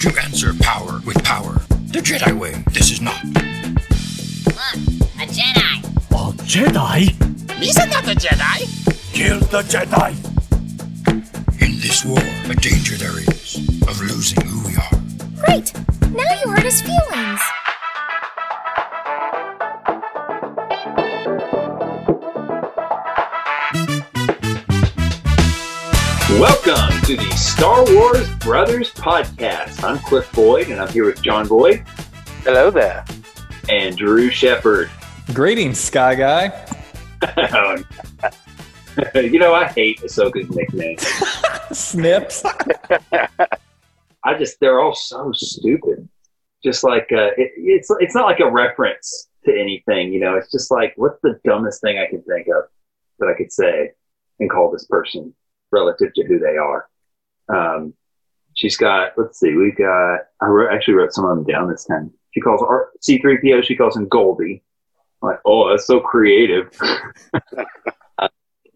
to answer power with power. The Jedi way, this is not. Look, a Jedi. A Jedi? These another Jedi. Kill the Jedi! In this war, a danger there is of losing who we are. Great! Now you hurt his feelings. Welcome to the Star Wars Brothers podcast. I'm Cliff Boyd, and I'm here with John Boyd Hello there. and Drew Shepard. Greetings, Sky Guy. you know, I hate Ahsoka's nickname. Snips. I just, they're all so stupid. Just like, uh, it, it's, it's not like a reference to anything, you know, it's just like, what's the dumbest thing I can think of that I could say and call this person relative to who they are? Um, she's got, let's see, we've got, I wrote, actually wrote some of them down this time. She calls C three PO. she calls him Goldie. I'm like, oh, that's so creative. Uh,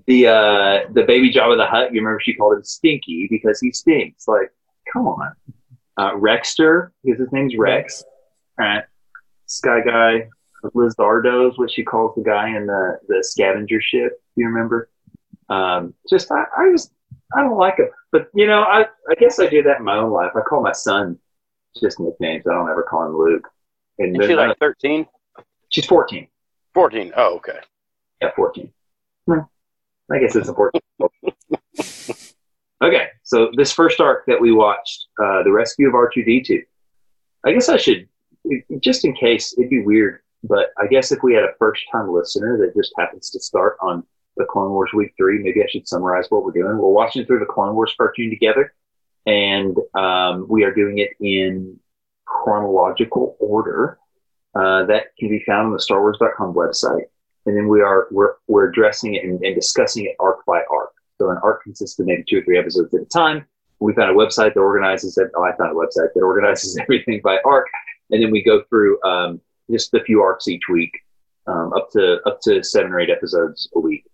the, uh, the baby Jabba the Hutt, you remember she called him Stinky because he stinks. Like, come on. Uh, Rexter, because his name's Rex. Right. Sky Guy, Lizardo is what she calls the guy in the, the scavenger ship. You remember? Um, just, I, I just, I don't like him. But, you know, I, I guess I do that in my own life. I call my son just nicknames. I don't ever call him Luke. And Is she then- like 13? she's 14. 14. Oh, okay. Yeah, 14. Hmm. I guess it's important. okay, so this first arc that we watched, uh, the rescue of R2D2. I guess I should, just in case, it'd be weird, but I guess if we had a first time listener that just happens to start on the Clone Wars Week 3, maybe I should summarize what we're doing. We're watching through the Clone Wars cartoon together, and um, we are doing it in chronological order. Uh, that can be found on the StarWars.com website and then we are we're we're addressing it and, and discussing it arc by arc. So an arc consists of maybe two or three episodes at a time. We found a website that organizes it. Oh, I found a website that organizes everything by arc, and then we go through um, just a few arcs each week, um, up to up to seven or eight episodes a week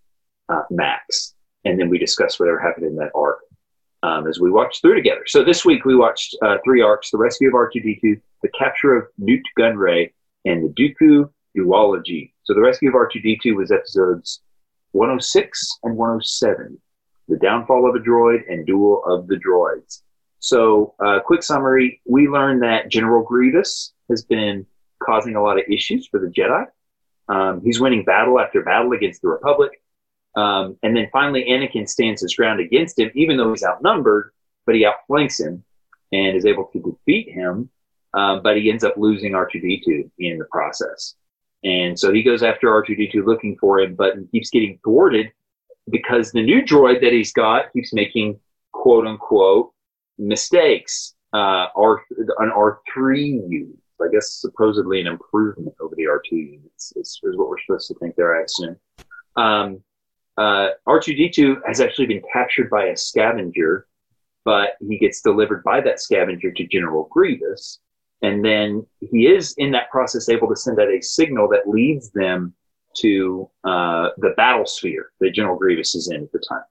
uh, max, and then we discuss whatever happened in that arc um, as we watch through together. So this week we watched uh, three arcs: the rescue of R2D2, the capture of Nute Gunray, and the Dooku duology. So the rescue of R2D2 was episodes 106 and 107. The downfall of a droid and duel of the droids. So, uh, quick summary. We learned that General Grievous has been causing a lot of issues for the Jedi. Um, he's winning battle after battle against the Republic. Um, and then finally, Anakin stands his ground against him, even though he's outnumbered, but he outflanks him and is able to defeat him. Um, but he ends up losing R2D2 in the process. And so he goes after R2D2 looking for him, but keeps getting thwarted because the new droid that he's got keeps making quote unquote mistakes. Uh, R, an R3 use, I guess supposedly an improvement over the R2 units is, is what we're supposed to think there, I assume. Um, uh, R2D2 has actually been captured by a scavenger, but he gets delivered by that scavenger to General Grievous. And then he is in that process able to send out a signal that leads them to uh, the battle sphere that General Grievous is in at the time.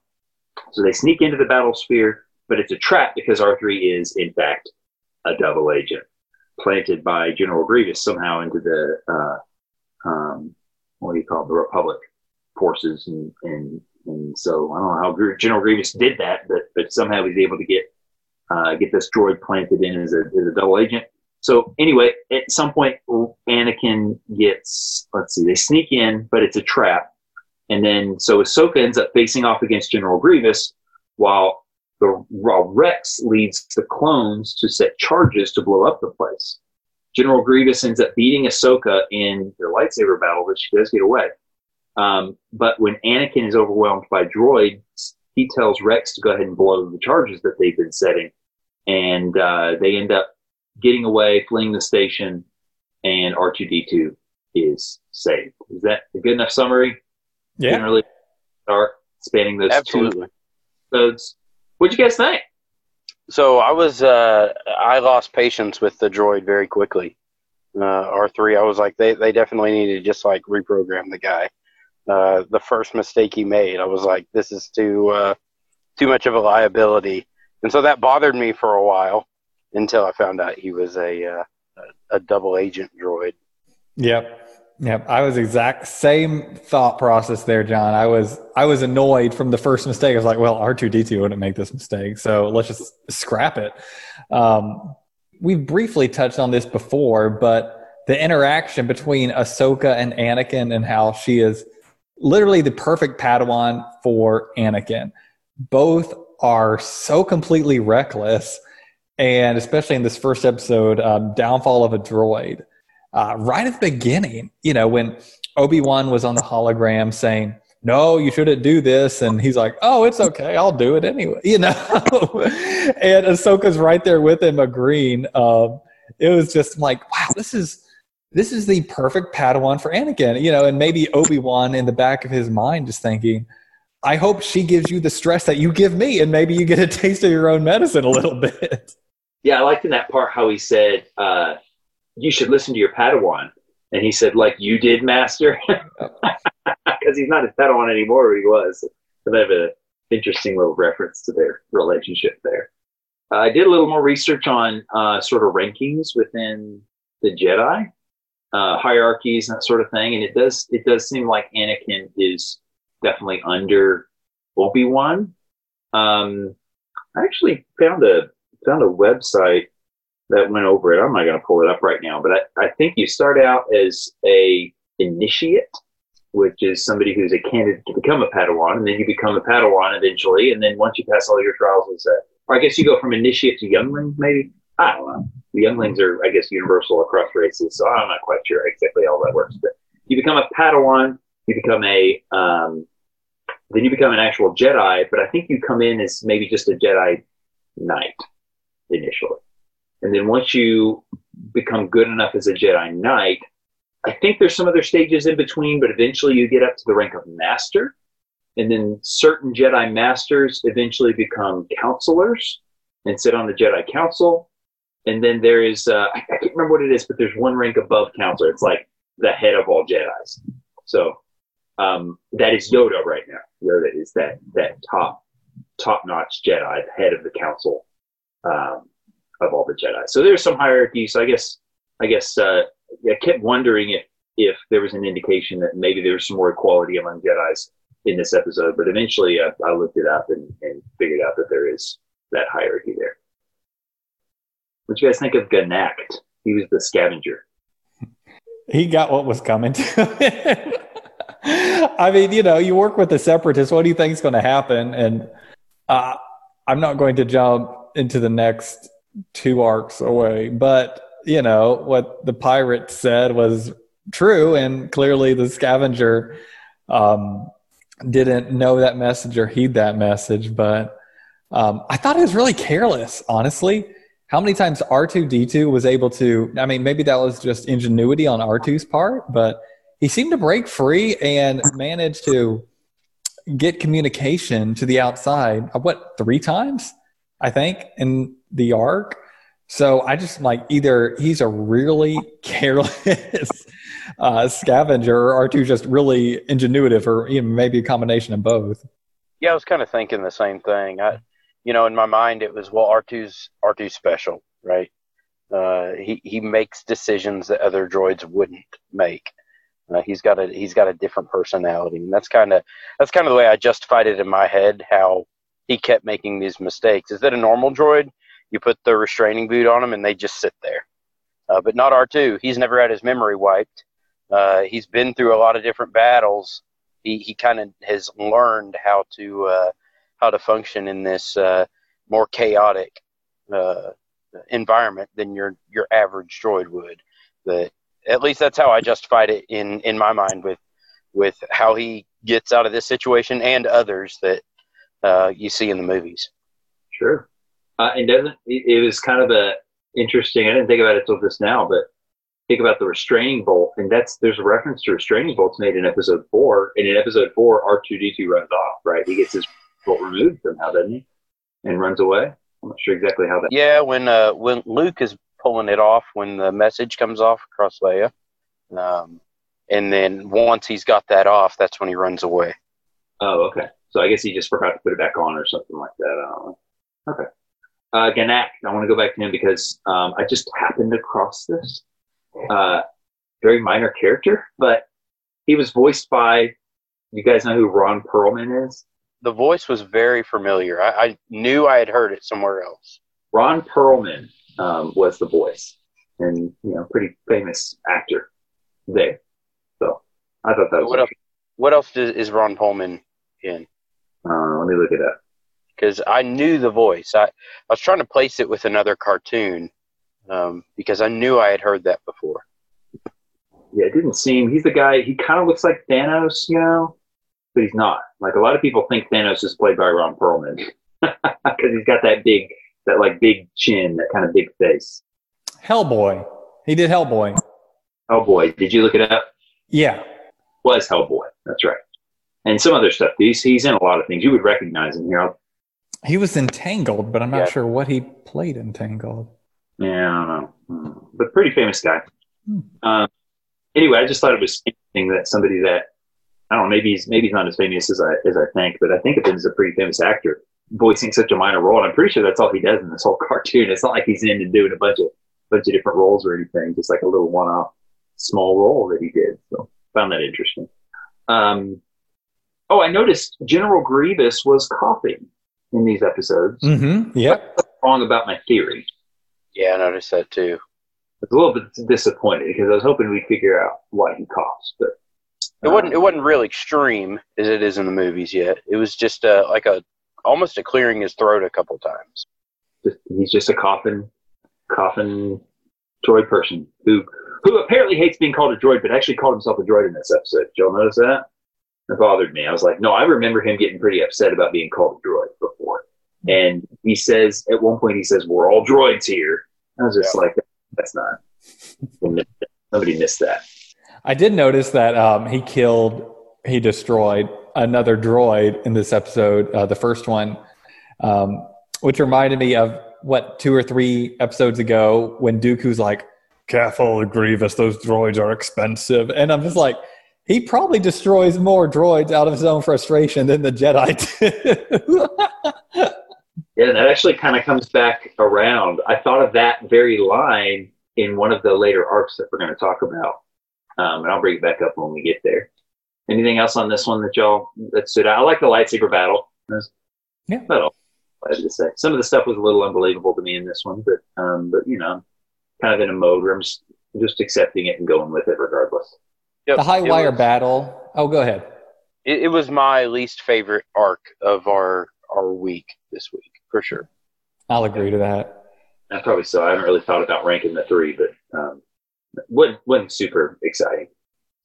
So they sneak into the battle sphere, but it's a trap because R3 is, in fact, a double agent planted by General Grievous somehow into the, uh, um, what do you call it, the Republic forces. And, and, and so I don't know how General Grievous did that, but, but somehow he's able to get, uh, get this droid planted in as a, as a double agent. So anyway, at some point, Anakin gets, let's see, they sneak in, but it's a trap. And then, so Ahsoka ends up facing off against General Grievous while the while Rex leads the clones to set charges to blow up the place. General Grievous ends up beating Ahsoka in their lightsaber battle, but she does get away. Um, but when Anakin is overwhelmed by droids, he tells Rex to go ahead and blow the charges that they've been setting. And uh, they end up getting away, fleeing the station, and R2D2 is saved. Is that a good enough summary? Yeah. Didn't start spanning those Absolutely. two episodes. What'd you guys think? So I was, uh, I lost patience with the droid very quickly. Uh, R3, I was like, they, they definitely need to just like reprogram the guy. Uh, the first mistake he made, I was like, this is too, uh, too much of a liability. And so that bothered me for a while. until I found out he was a uh, a, double agent droid. Yep. Yep. I was exact same thought process there, John. I was I was annoyed from the first mistake. I was like, well, R two D two wouldn't make this mistake, so let's just scrap it. Um, we've briefly touched on this before, but the interaction between Ahsoka and Anakin and how she is literally the perfect Padawan for Anakin. Both are so completely reckless, and especially in this first episode, um, downfall of a droid uh, right at the beginning, you know, when Obi Wan was on the hologram saying, "No, you shouldn't do this," and he's like, "Oh, it's okay, I'll do it anyway," you know. and Ahsoka's right there with him, agreeing. Um, it was just like, wow, this is this is the perfect Padawan for Anakin, you know. And maybe Obi Wan in the back of his mind is thinking. I hope she gives you the stress that you give me, and maybe you get a taste of your own medicine a little bit. Yeah, I liked in that part how he said, uh, you should listen to your Padawan. And he said, like you did, Master, because he's not his Padawan anymore. He was. So they have an interesting little reference to their relationship there. Uh, I did a little more research on uh, sort of rankings within the Jedi, uh, hierarchies and that sort of thing, and it does it does seem like Anakin is definitely under Obi Wan. Um, I actually found a found a website that went over it. I'm not going to pull it up right now, but I, I think you start out as a initiate, which is somebody who's a candidate to become a Padawan, and then you become a Padawan eventually, and then once you pass all your trials, as a, or I guess you go from initiate to youngling, maybe. I don't know. The younglings are, I guess, universal across races, so I'm not quite sure exactly how that works. But you become a Padawan, you become a, um, then you become an actual Jedi, but I think you come in as maybe just a Jedi Knight initially. And then once you become good enough as a Jedi Knight, I think there's some other stages in between, but eventually you get up to the rank of Master. And then certain Jedi Masters eventually become counselors and sit on the Jedi Council. And then there is, uh, I can't remember what it is, but there's one rank above counselor. It's like the head of all Jedi's. So um, that is Yoda right now. Yoda is that that top top notch Jedi, the head of the council. Um, of all the Jedi. So there's some hierarchy. So I guess I guess uh, I kept wondering if if there was an indication that maybe there was some more equality among Jedi's in this episode. But eventually, uh, I looked it up and, and figured out that there is that hierarchy there. What you guys think of Ganact? He was the scavenger. He got what was coming to him. I mean, you know, you work with the separatists. What do you think is going to happen? And uh, I'm not going to jump into the next two arcs away. But, you know, what the pirate said was true. And clearly the scavenger um, didn't know that message or heed that message. But um, I thought it was really careless, honestly. How many times R2D2 was able to, I mean, maybe that was just ingenuity on R2's part, but he seemed to break free and manage to get communication to the outside. Uh, what, three times? I think, in the arc. So I just like either he's a really careless uh, scavenger or R2 just really ingenuitive or even maybe a combination of both. Yeah, I was kind of thinking the same thing. I, you know, in my mind, it was, well, R2's, R2's special, right? Uh, he, he makes decisions that other droids wouldn't make. Uh, he's got a he's got a different personality, and that's kind of that's kind of the way I justified it in my head. How he kept making these mistakes. Is that a normal droid? You put the restraining boot on him and they just sit there. Uh, but not R2. He's never had his memory wiped. Uh, he's been through a lot of different battles. He he kind of has learned how to uh, how to function in this uh, more chaotic uh, environment than your your average droid would. That at least that's how I justified it in in my mind with with how he gets out of this situation and others that uh, you see in the movies. Sure. Uh, and doesn't was kind of a interesting. I didn't think about it till just now, but think about the restraining bolt, and that's there's a reference to restraining bolts made in episode four. And in episode four, R two D two runs off. Right, he gets his removed somehow, doesn't he? And runs away. I'm not sure exactly how that. Yeah, when uh, when Luke is pulling it off, when the message comes off across Leia, um, and then once he's got that off, that's when he runs away. Oh, okay. So I guess he just forgot to put it back on or something like that. Okay. uh, Ganak. I want to go back to him because um, I just happened across this uh, very minor character, but he was voiced by. You guys know who Ron Perlman is? The voice was very familiar. I, I knew I had heard it somewhere else. Ron Perlman um, was the voice, and you know, pretty famous actor there. So I thought that was. What else? What else does, is Ron Perlman in? Uh, let me look it up. Because I knew the voice. I, I was trying to place it with another cartoon um, because I knew I had heard that before. Yeah, it didn't seem. He's the guy. He kind of looks like Thanos, you know, but he's not. Like a lot of people think Thanos is played by Ron Perlman because he's got that big, that like big chin, that kind of big face. Hellboy. He did Hellboy. Hellboy. did you look it up? Yeah. Was Hellboy? That's right. And some other stuff. He's he's in a lot of things. You would recognize him here. He was in Tangled, but I'm not Yeah. sure what he played in Tangled. Yeah, I don't know, Hmm. but pretty famous guy. Hmm. Um, anyway, I just thought it was interesting that somebody that I don't know, maybe he's maybe he's not as famous as I as I think, but I think of him as a pretty famous actor voicing such a minor role, and I'm pretty sure that's all he does in this whole cartoon. It's not like he's in and doing a bunch of bunch of different roles or anything, just like a little one off small role that he did. So found that interesting. Um, oh, I noticed General Grievous was coughing in these episodes. Mm-hmm. Yep. Wrong about my theory. Yeah, I noticed that too. I was a little bit disappointed because I was hoping we'd figure out why he coughs, but It wasn't. It wasn't real extreme as it is in the movies yet. It was just uh, like a almost a clearing his throat a couple times. just, he's just a coffin, coffin droid person who who apparently hates being called a droid, but actually called himself a droid in this episode. Did y'all notice that? It bothered me. I was like, no, I remember him getting pretty upset about being called a droid before. And he says at one point, he says, "We're all droids here." I was just like, "That's not." Somebody missed that. I did notice that um, he killed, he destroyed another droid in this episode, uh, the first one, um, which reminded me of what two or three episodes ago when Dooku's like, "Careful, Grievous, those droids are expensive," and I'm just like. He probably destroys more droids out of his own frustration than the Jedi do. Yeah, that actually kind of comes back around. I thought of that very line in one of the later arcs that we're going to talk about, um, and I'll bring it back up when we get there. Anything else on this one that y'all that stood out? I like the lightsaber battle. That's Yeah. about all I had to say. Some of the stuff was a little unbelievable to me in this one, but um, but you know, kind of in a mode where I'm just, just accepting it and going with it regardless. Yep, the high it wire was- battle. Oh, go ahead. It, it was my least favorite arc of our our week this week for sure. I'll agree to that. I probably so. I haven't really thought about ranking the three, but um, wasn't wasn't super exciting.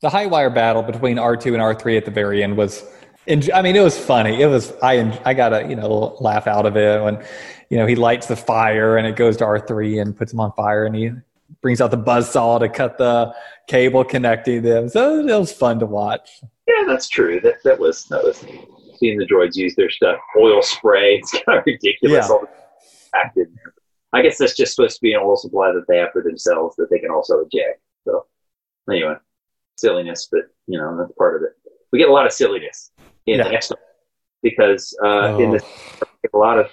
the high wire battle between R2 and R3 at the very end was I mean it was funny. It was I I got a, you know, laugh out of it when you know he lights the fire and it goes to R3 and puts him on fire and he brings out the buzz saw to cut the cable connecting them. So it was fun to watch. Yeah, that's true. That that was that was neat. seeing the droids use their stuff. Oil spray. It's kind of ridiculous. Yeah. All the acted. I guess that's just supposed to be an oil supply that they have for themselves that they can also eject. So anyway, silliness, but you know that's part of it. We get a lot of silliness in Yeah. the next one because uh, in Oh. this a lot of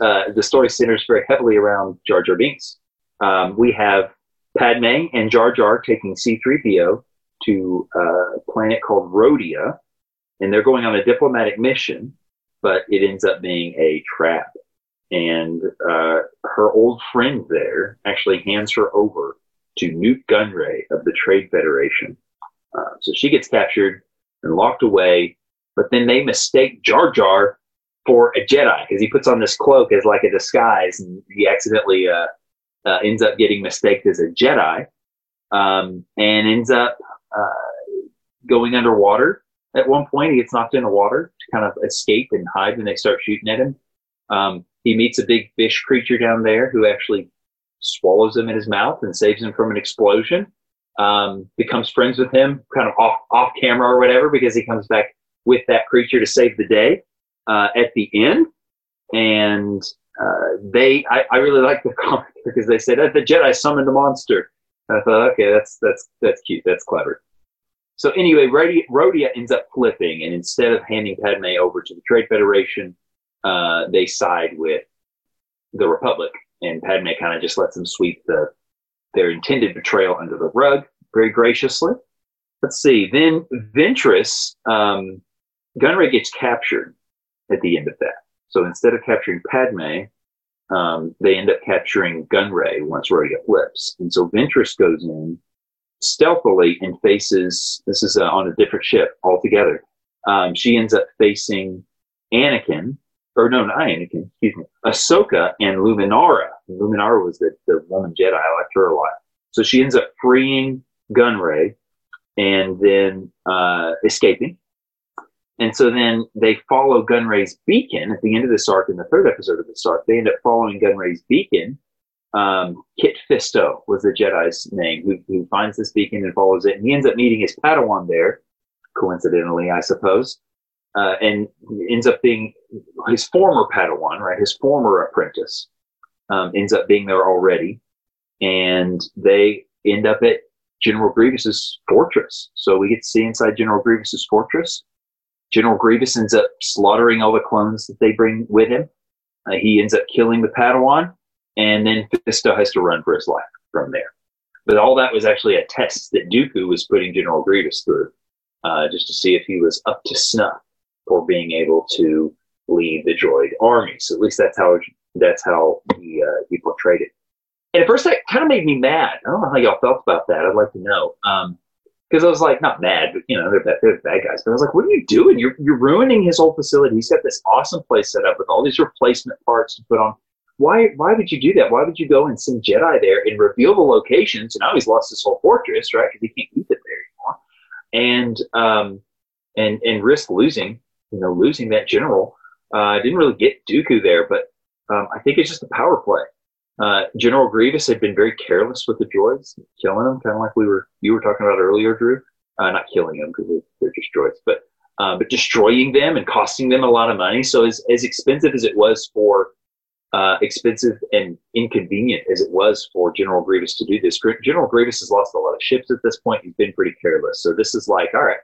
uh, the story centers very heavily around Jar Jar Binks. Um, we have Padme and Jar Jar taking C-3PO to uh, a planet called Rhodia, and they're going on a diplomatic mission, but it ends up being a trap. And uh, her old friend there actually hands her over to Nute Gunray of the Trade Federation. Uh, so she gets captured and locked away, but then they mistake Jar Jar for a Jedi because he puts on this cloak as like a disguise, and he accidentally uh, uh, ends up getting mistaked as a Jedi, um, and ends up uh, going underwater. At one point, he gets knocked in the water to kind of escape and hide when they start shooting at him. Um, he meets a big fish creature down there who actually swallows him in his mouth and saves him from an explosion. Um, becomes friends with him, kind of off off camera or whatever, because he comes back with that creature to save the day uh, at the end. And uh, they, I, I really like the comic because they said that the Jedi summoned a monster. And I thought, okay, that's that's that's cute, that's clever. So anyway, Rhodia ends up flipping, and instead of handing Padme over to the Trade Federation, uh, they side with the Republic, and Padme kind of just lets them sweep the their intended betrayal under the rug very graciously. Let's see. Then Ventress, um, Gunray gets captured at the end of that. So instead of capturing Padme, um, they end up capturing Gunray once Rhodia flips. And so Ventress goes in stealthily and faces, this is uh, on a different ship altogether. Um, she ends up facing Anakin, or no, not Anakin, excuse me, Ahsoka and Luminara. Luminara was the, the woman Jedi. I liked her a lot. So she ends up freeing Gunray and then uh, escaping. And so then they follow Gunray's beacon at the end of this arc in the third episode of this arc. They end up following Gunray's beacon. Um, Kit Fisto was the Jedi's name who, who finds this beacon and follows it. And he ends up meeting his Padawan there, coincidentally, I suppose, uh, and ends up being his former Padawan, right? His former apprentice um, ends up being there already. And they end up at General Grievous's fortress. So we get to see inside General Grievous's fortress. General Grievous ends up slaughtering all the clones that they bring with him. Uh, he ends up killing the Padawan, and then Fisto has to run for his life from there. But all that was actually a test that Dooku was putting General Grievous through, uh, just to see if he was up to snuff for being able to lead the droid army. So at least that's how that's how he uh, he portrayed it. And at first, that kind of made me mad. I don't know how y'all felt about that. I'd like to know. Um, because I was like, not mad, but you know, they're bad, they're bad guys. But I was like, what are you doing? You're you're ruining his whole facility. He's got this awesome place set up with all these replacement parts to put on. Why why would you do that? Why would you go and send Jedi there and reveal the locations? And now he's lost his whole fortress, right? Because he can't keep it there anymore, and um, and and risk losing, you know, losing that general. Uh, I didn't really get Dooku there, but um, I think it's just a power play. Uh, General Grievous had been very careless with the droids, killing them, kind of like we were you were talking about earlier, Drew. Uh, not killing them because they're, just droids, but uh, but destroying them and costing them a lot of money. So as as expensive as it was for uh, expensive and inconvenient as it was for General Grievous to do this, General Grievous has lost a lot of ships at this point. He's been pretty careless. So this is like, all right,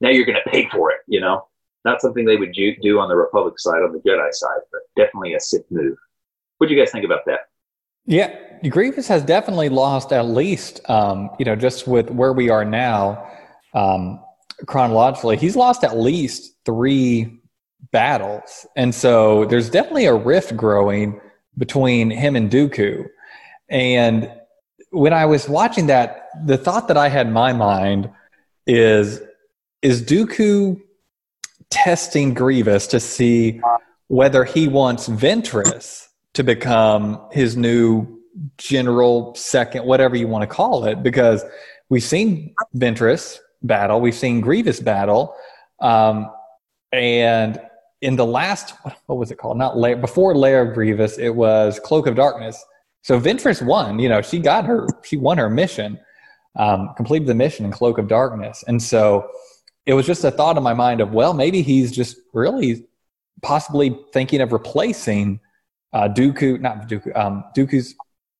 now you're going to pay for it. You know, not something they would do, on the Republic side, on the Jedi side, but definitely a Sith move. What do you guys think about that? Yeah, Grievous has definitely lost at least, um, you know, just with where we are now um, chronologically, he's lost at least three battles. And so there's definitely a rift growing between him and Dooku. And when I was watching that, the thought that I had in my mind is is Dooku testing Grievous to see whether he wants Ventress to become his new general second, whatever you want to call it, because we've seen Ventress battle, we've seen Grievous battle, um, and in the last what, what was it called? Not Lair, before Lair of Grievous, it was Cloak of Darkness. So Ventress won. You know, she got her, she won her mission, um, completed the mission in Cloak of Darkness, and so it was just a thought in my mind of well, maybe he's just really possibly thinking of replacing uh, Dooku, not Dooku, um, Dooku's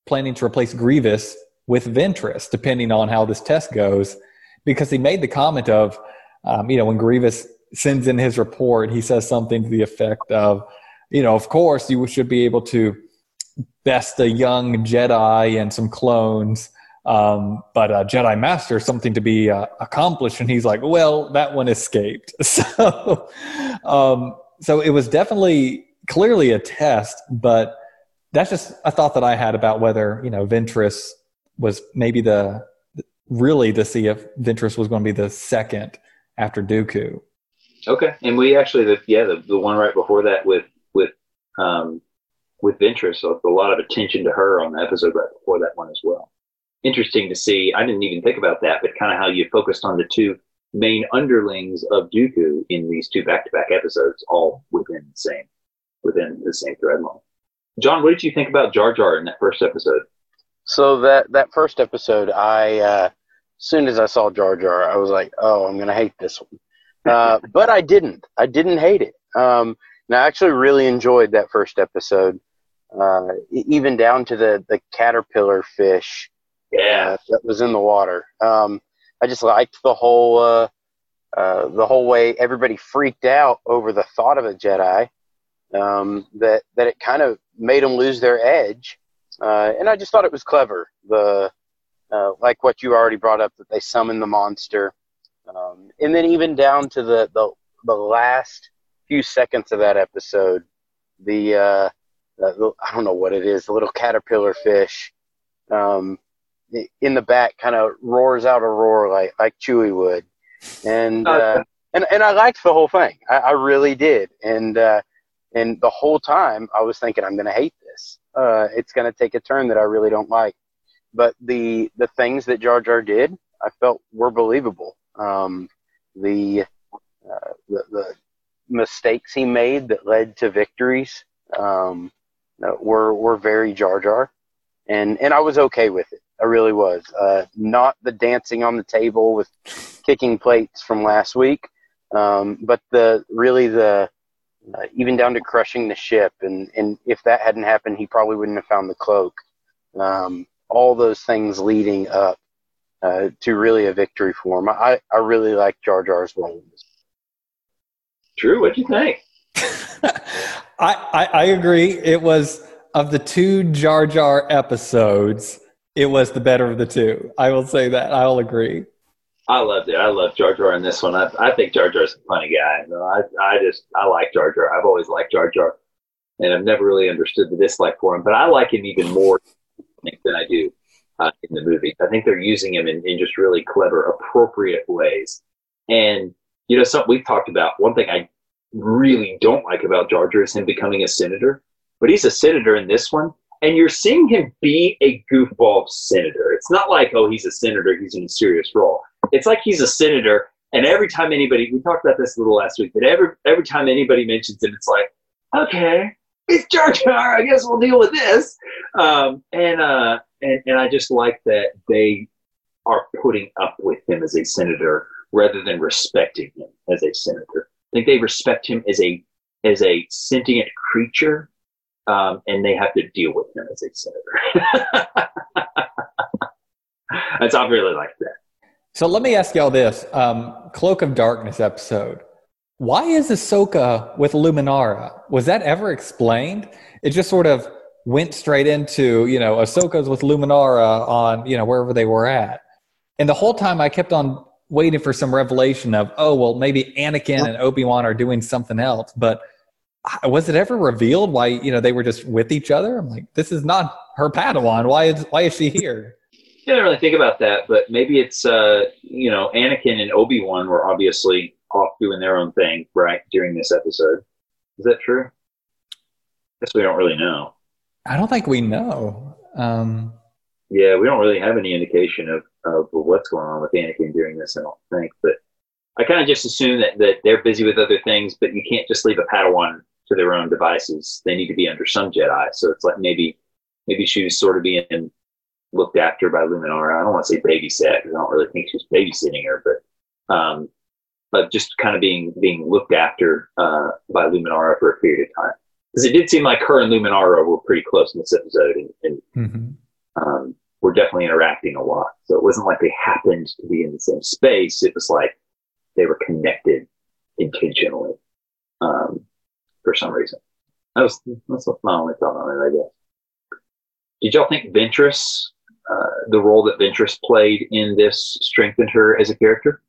planning to replace Grievous with Ventress, depending on how this test goes, because he made the comment of, um, you know, when Grievous sends in his report, he says something to the effect of, you know, of course you should be able to best a young Jedi and some clones, um, but a Jedi Master something to be uh, accomplished. And he's like, well, that one escaped. So, um, so it was definitely clearly a test, but that's just a thought that I had about whether you know Ventress was maybe the really to see if Ventress was going to be the second after Dooku. Okay, and we actually the yeah the, the one right before that with with um with Ventress, so a lot of attention to her on the episode right before that one as well. Interesting to see. I didn't even think about that, but kind of how you focused on the two main underlings of Dooku in these two back-to-back episodes, all within the same within the same thread line. John, what did you think about Jar Jar in that first episode? So that that first episode, I uh, as soon as I saw Jar Jar, I was like, "Oh, I'm gonna hate this one," uh, but I didn't. I didn't hate it. Um, and I actually really enjoyed that first episode, uh, even down to the the caterpillar fish. Yeah, uh, that was in the water. Um, I just liked the whole uh, uh, the whole way everybody freaked out over the thought of a Jedi um, that that it kind of made them lose their edge. Uh, and I just thought it was clever. The uh, like what you already brought up that they summon the monster, um, and then even down to the, the the last few seconds of that episode, the, uh, the I don't know what it is, the little caterpillar fish, um, in the back kind of roars out a roar like like Chewie would, and uh, and and I liked the whole thing. I, I really did, and uh, and the whole time I was thinking I'm going to hate this. Uh, it's going to take a turn that I really don't like. But the the things that Jar Jar did, I felt were believable. Um, the, uh, the the mistakes he made that led to victories um, were were very Jar Jar, and and I was okay with it. I really was. Uh, not the dancing on the table with kicking plates from last week, um, but the really the uh, even down to crushing the ship. And, and if that hadn't happened, he probably wouldn't have found the cloak. Um, all those things leading up uh, to really a victory for him. I, I really like Jar Jar's role. Drew, what'd you think? I, I, I agree. It was of the two Jar Jar episodes, it was the better of the two. I will say that. I'll agree. I loved it. I love Jar Jar in this one. I, I think Jar Jar's a funny guy. I, I just, I like Jar Jar. I've always liked Jar Jar, and I've never really understood the dislike for him. But I like him even more than I do uh, in the movie. I think they're using him in, in just really clever, appropriate ways. And you know, something we've talked about. One thing I really don't like about Jar Jar is him becoming a senator. But he's a senator in this one, and you're seeing him be a goofball senator. It's not like, oh, he's a senator, he's in a serious role it's like he's a senator, and every time anybody we talked about this a little last week, but every every time anybody mentions him, it's like, okay, it's Jar Jar. I guess we'll deal with this. Um, and uh, and and I just like that they are putting up with him as a senator rather than respecting him as a senator. I think they respect him as a as a sentient creature, um, and they have to deal with him as a senator. That's I really like that. So let me ask y'all this: um, Cloak of Darkness episode. Why is Ahsoka with Luminara? Was that ever explained? It just sort of went straight into you know Ahsoka's with Luminara on you know wherever they were at, and the whole time I kept on waiting for some revelation of oh well maybe Anakin and Obi Wan are doing something else, but was it ever revealed why you know they were just with each other? I'm like, this is not her Padawan. Why is why is she here? I didn't really think about that, but maybe it's uh, you know Anakin and Obi Wan were obviously off doing their own thing right during this episode. Is that true? I guess we don't really know. I don't think we know. Um, yeah, we don't really have any indication of, of what's going on with Anakin during this. I don't think, but I kind of just assume that that they're busy with other things. But you can't just leave a Padawan to their own devices. They need to be under some Jedi. So it's like maybe maybe she was sort of being looked after by Luminara. I don't want to say babysat because I don't really think she's babysitting her, but um, but just kind of being being looked after uh, by Luminara for a period of time. Because it did seem like her and Luminara were pretty close in this episode, and, and mm-hmm. um, were definitely interacting a lot. So it wasn't like they happened to be in the same space. It was like they were connected intentionally um, for some reason. That was that's my only thought on it, I guess. Did y'all think Ventress uh, the role that Ventress played in this strengthened her as a character?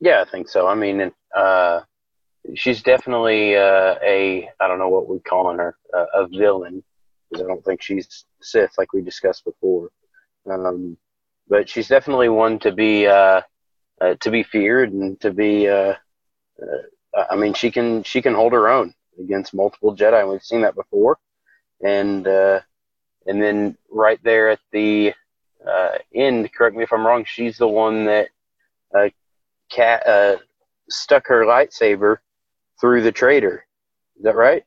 Yeah, I think so. I mean, uh, she's definitely uh, a I don't know what we're calling her uh, a villain because I don't think she's Sith like we discussed before. Um, but she's definitely one to be uh, uh, to be feared and to be. I mean, she can she can hold her own against multiple Jedi. We've seen that before, and uh, and then right there at the uh, end, correct me if I'm wrong, she's the one that uh, cat uh, stuck her lightsaber through the traitor. Is that right?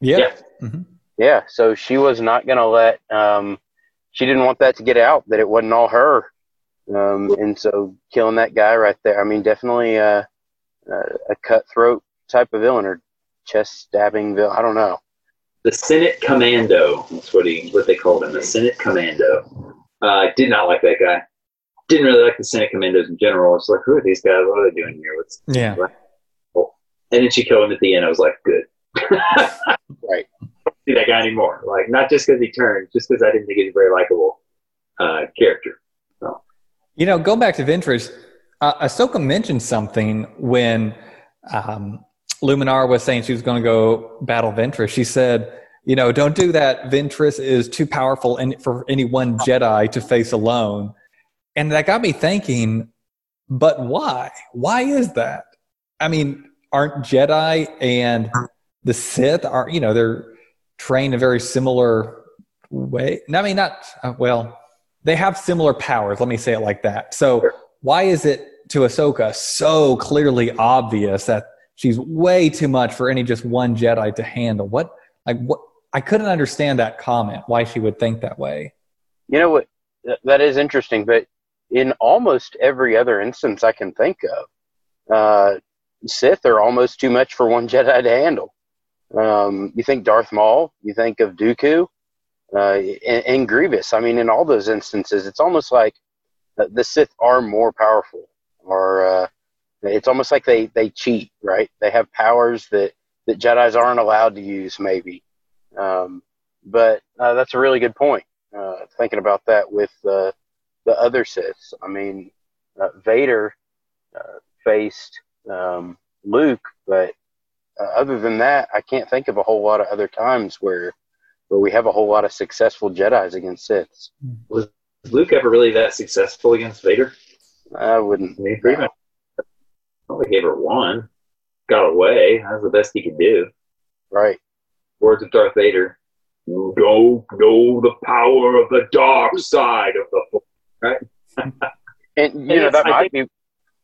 Yeah. Yeah. Mm-hmm. yeah. So she was not going to let. Um, she didn't want that to get out that it wasn't all her. Um, and so killing that guy right there. I mean, definitely uh, uh, a cutthroat type of villain or chest stabbing villain. I don't know. The Senate Commando. That's what he what they called him. The Senate Commando. Uh, I did not like that guy. Didn't really like the Senate Commandos in general. It's like, who are these guys? What are they doing here? What's yeah. And then she killed him at the end. I was like, good. Right. See that guy anymore. Like not just because he turned, just because I didn't think he was a very likable uh, character. So. You know, going back to Ventress. Uh, Ahsoka mentioned something when um, Luminar was saying she was going to go battle Ventress. She said, "You know, don't do that. Ventress is too powerful and for any one Jedi to face alone." And that got me thinking. But why? Why is that? I mean, aren't Jedi and the Sith are you know they're trained a very similar way? I mean, not uh, well. They have similar powers. Let me say it like that. So why is it to Ahsoka so clearly obvious that she's way too much for any just one Jedi to handle? What like what? I couldn't understand that comment. Why she would think that way. You know what? That is interesting, but in almost every other instance I can think of, uh, Sith are almost too much for one Jedi to handle. Um, you think Darth Maul, you think of Dooku, uh, and, and, Grievous. I mean, in all those instances, it's almost like the Sith are more powerful, or uh, it's almost like they, they cheat, right? They have powers that, that Jedi's aren't allowed to use, maybe. Um, but uh, that's a really good point. Uh, thinking about that with uh, the other Siths. I mean, uh, Vader faced um, Luke, but uh, other than that, I can't think of a whole lot of other times where where we have a whole lot of successful Jedi's against Siths. Was Luke ever really that successful against Vader? I wouldn't. I mean, pretty much. Only gave her one. Got away. That was the best he could do. Right. Words of Darth Vader. You don't know the power of the dark side of the force. Right. and you know that might be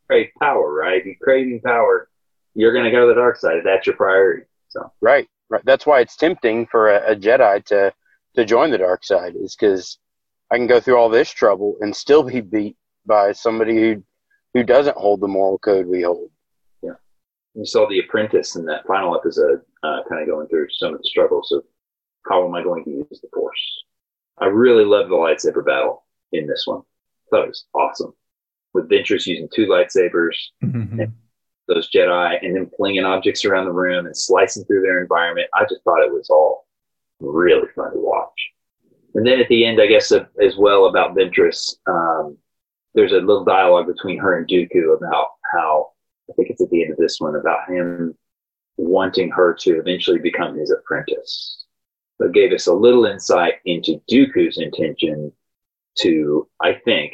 crave power, right? If you're craving power, you're going to go to the dark side. That's your priority. So right, right. That's why it's tempting for a, a Jedi to to join the dark side, is because I can go through all this trouble and still be beat by somebody who who doesn't hold the moral code we hold. Yeah, you saw the apprentice in that final episode, uh, kind of going through some of the struggles of how am I going to use the force. I really love the lightsaber battle in this one. I thought it was awesome with Ventress using two lightsabers, mm-hmm. and those Jedi, and then flinging objects around the room and slicing through their environment. I just thought it was all really fun to watch. And then at the end, I guess uh, as well about Ventress, um, there's a little dialogue between her and Dooku about how I think it's at the end of this one about him wanting her to eventually become his apprentice. But gave us a little insight into Dooku's intention to, I think,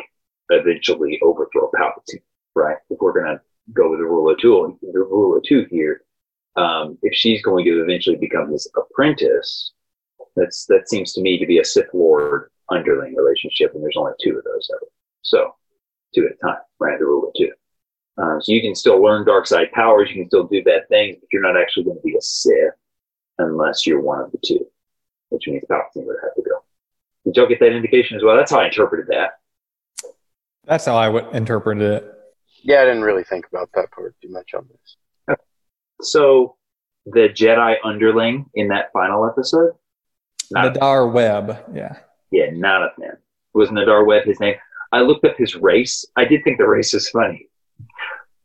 eventually overthrow Palpatine, right? If we're going to go with the rule of two, the rule of two here, um, if she's going to eventually become his apprentice, that's that seems to me to be a Sith Lord underling relationship, and there's only two of those ever. So two at a time, right? The rule of two. Um, so you can still learn dark side powers, you can still do bad things, but you're not actually going to be a Sith unless you're one of the two, which means Palpatine would have to go. Did y'all get that indication as well? That's how I interpreted that. That's how I would interpret it. Yeah, I didn't really think about that part too much on this. So, the Jedi underling in that final episode? Nadar Webb, yeah. Yeah, not a fan. Was Nadar Webb his name? I looked up his race. I did think the race is funny.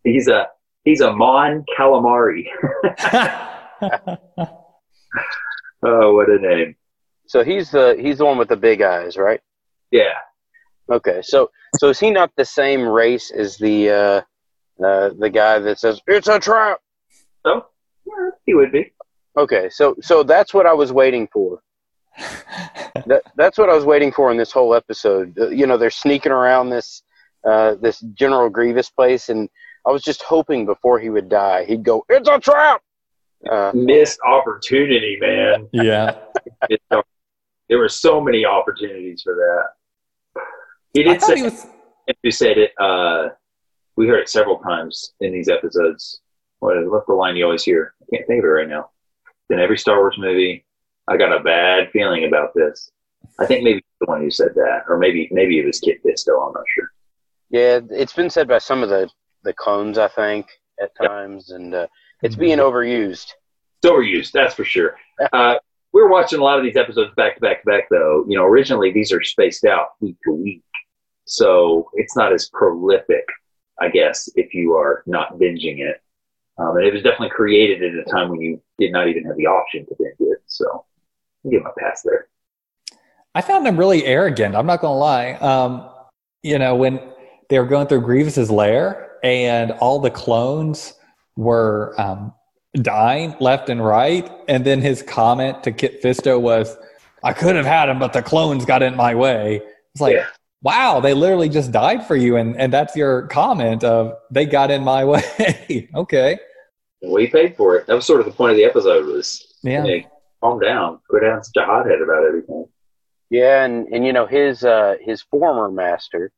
He's a he's a Mon Calamari. oh, what a name! So he's the he's the one with the big eyes, right? Yeah. Okay, so so is he not the same race as the uh, uh, the guy that says it's a trap? Oh, yeah, he would be. Okay, so so that's what I was waiting for. That that's what I was waiting for in this whole episode. Uh, you know, they're sneaking around this uh, this General Grievous place, and I was just hoping before he would die, he'd go, "It's a trap." Uh, Missed opportunity, man. Yeah, there were so many opportunities for that. He did say, he was... you said it, uh, we heard it several times in these episodes. What, what's the line you always hear? I can't think of it right now. In every Star Wars movie, I got a bad feeling about this. I think maybe the one who said that, or maybe maybe it was Kit Fisto. I'm not sure. Yeah, it's been said by some of the the clones, I think, at times, and uh, it's being overused. It's overused, that's for sure. Uh, we're watching a lot of these episodes back to back to back, though. You know, originally these are spaced out week to week. So it's not as prolific, I guess, if you are not binging it. Um, and it was definitely created at a time when you did not even have the option to binge it. So give him a pass there. I found them really arrogant. I'm not going to lie. Um, you know, when they were going through Grievous's lair and all the clones were um, dying left and right, and then his comment to Kit Fisto was, "I could have had him, but the clones got in my way." It's like, Yeah. wow, they literally just died for you, and and that's your comment of they got in my way. okay, We paid for it. That was sort of the point of the episode was, yeah, hey, calm down, quit down such a hothead about everything. Yeah, and, and you know his uh, his former master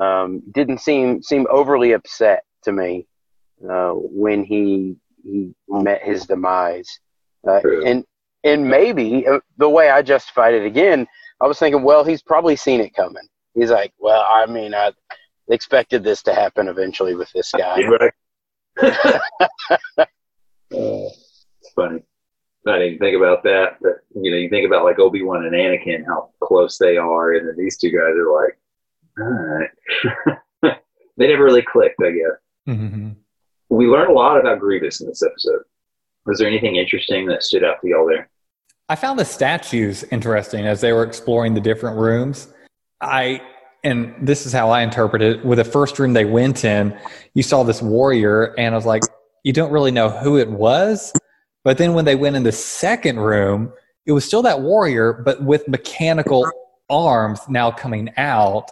um, didn't seem seem overly upset to me uh, when he he met his demise, uh, and and maybe uh, the way I justified it again, I was thinking, well, he's probably seen it coming. He's like, well, I mean, I expected this to happen eventually with this guy. Right? uh, it's funny. I didn't think about that, but you know, you think about like Obi Wan and Anakin, how close they are, and then these two guys are like, all right. they never really clicked, I guess. Mhm. We learned a lot about Grievous in this episode. Was there anything interesting that stood out to y'all there? I found the statues interesting as they were exploring the different rooms. I and this is how I interpret it. With the first room they went in, you saw this warrior, and I was like, you don't really know who it was. But then when they went in the second room, it was still that warrior, but with mechanical arms now coming out.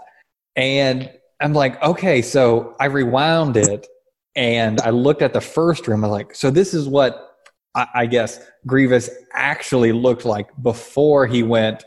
And I'm like, okay, so I rewound it and I looked at the first room. I'm like, so this is what I, I guess Grievous actually looked like before he went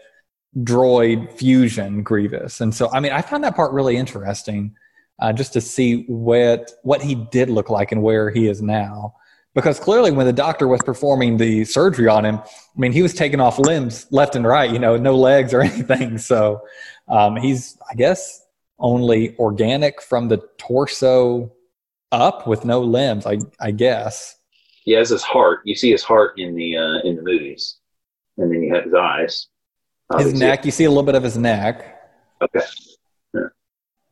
droid fusion Grievous. And so, I mean, I found that part really interesting, uh, just to see what what he did look like and where he is now. Because clearly, when the doctor was performing the surgery on him, I mean, he was taking off limbs left and right, you know, no legs or anything. So um, he's, I guess, only organic from the torso up with no limbs. I I guess. He has his heart. You see his heart in the uh, in the movies, and then you have his eyes. His Obviously, neck, you see a little bit of his neck. Okay. Yeah.